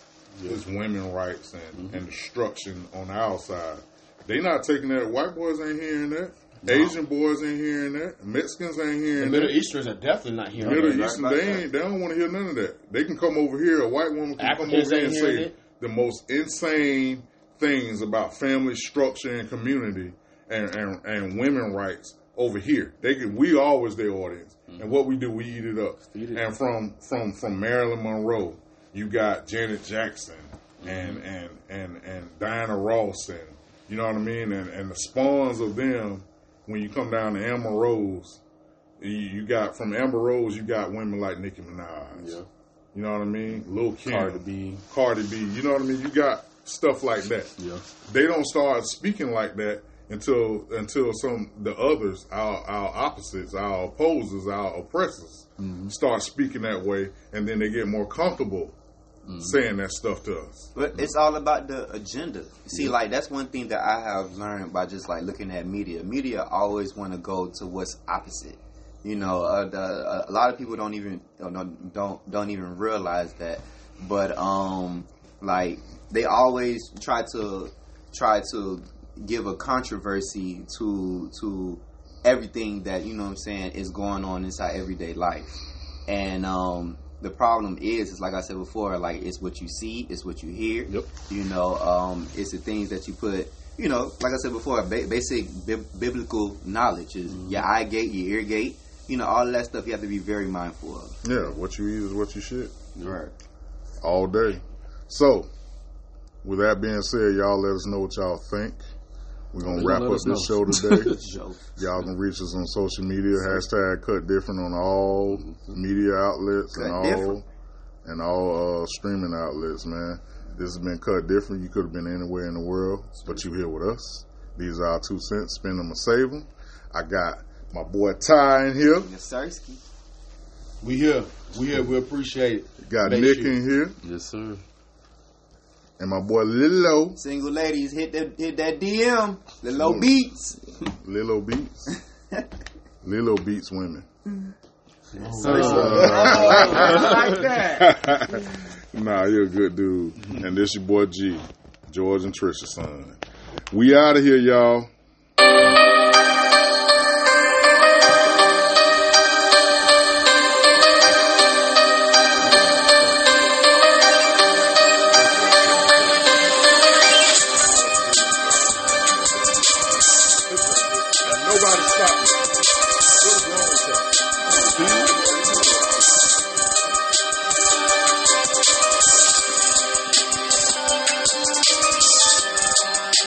this women rights and, Mm-hmm. and destruction on our side. They not taking that. White boys ain't hearing that. Asian boys ain't hearing that. Mexicans ain't The hearing Middle that. Easterners are definitely not hearing Middle that. Eastern, right they ain't. They don't want to hear none of that. They can come over here. A white woman can Africans come over here and say it. the most insane things about family structure and community and, and, and women rights over here. They can. We always their audience, mm-hmm. and what we do, we eat it up. Eat it. And from from from Marilyn Monroe, you got Janet Jackson mm-hmm. and and and and Diana Ross, and you know what I mean, and and the spawns of them. When you come down to Amber Rose, you, you got from Amber Rose, you got women like Nicki Minaj. yeah. You know what I mean? Lil Kim, Cardi B. Cardi B. You know what I mean? You got stuff like that. Yeah, They don't start speaking like that until until some the others, our our opposites, our opposers, our oppressors, mm-hmm. start speaking that way, and then they get more comfortable saying that stuff to us. But it's all about the agenda. See, like that's one thing that I have learned by just like looking at media. Media always want to go to what's opposite. You know, uh, the, uh, a lot of people don't even you know, don't don't even realize that. But um, like they always try to try to give a controversy to to everything that you know what I'm saying is going on inside everyday life. And um, the problem is, is like I said before, like it's what you see, it's what you hear. Yep. You know, um, it's the things that you put. You know, like I said before, ba- basic bi- biblical knowledge is Mm-hmm. your eye gate, your ear gate. You know, all of that stuff you have to be very mindful of. Yeah, what you eat is what you shit Right. all day. So, with that being said, y'all let us know what y'all think. We're gonna wrap up us this show [LAUGHS] today. Y'all can reach us on social media. Hashtag cut different on all media outlets and all Different. and all uh, streaming outlets. Man, this has been cut different. You could have been anywhere in the world, but you here with us. These are our two cents. Spend them or save them. I got my boy Ty in here. Yasersky. We here. We here. We appreciate it. Got Make Nick sure- in here, yes, sir. And my boy Lilo. Single ladies, hit that hit that DM. The low mm. beats. [LAUGHS] Lilo beats. [LAUGHS] Lilo beats women. I oh, like that. [LAUGHS] nah, you're a good dude. And this your boy G, George and Trisha's son. We out of here, y'all.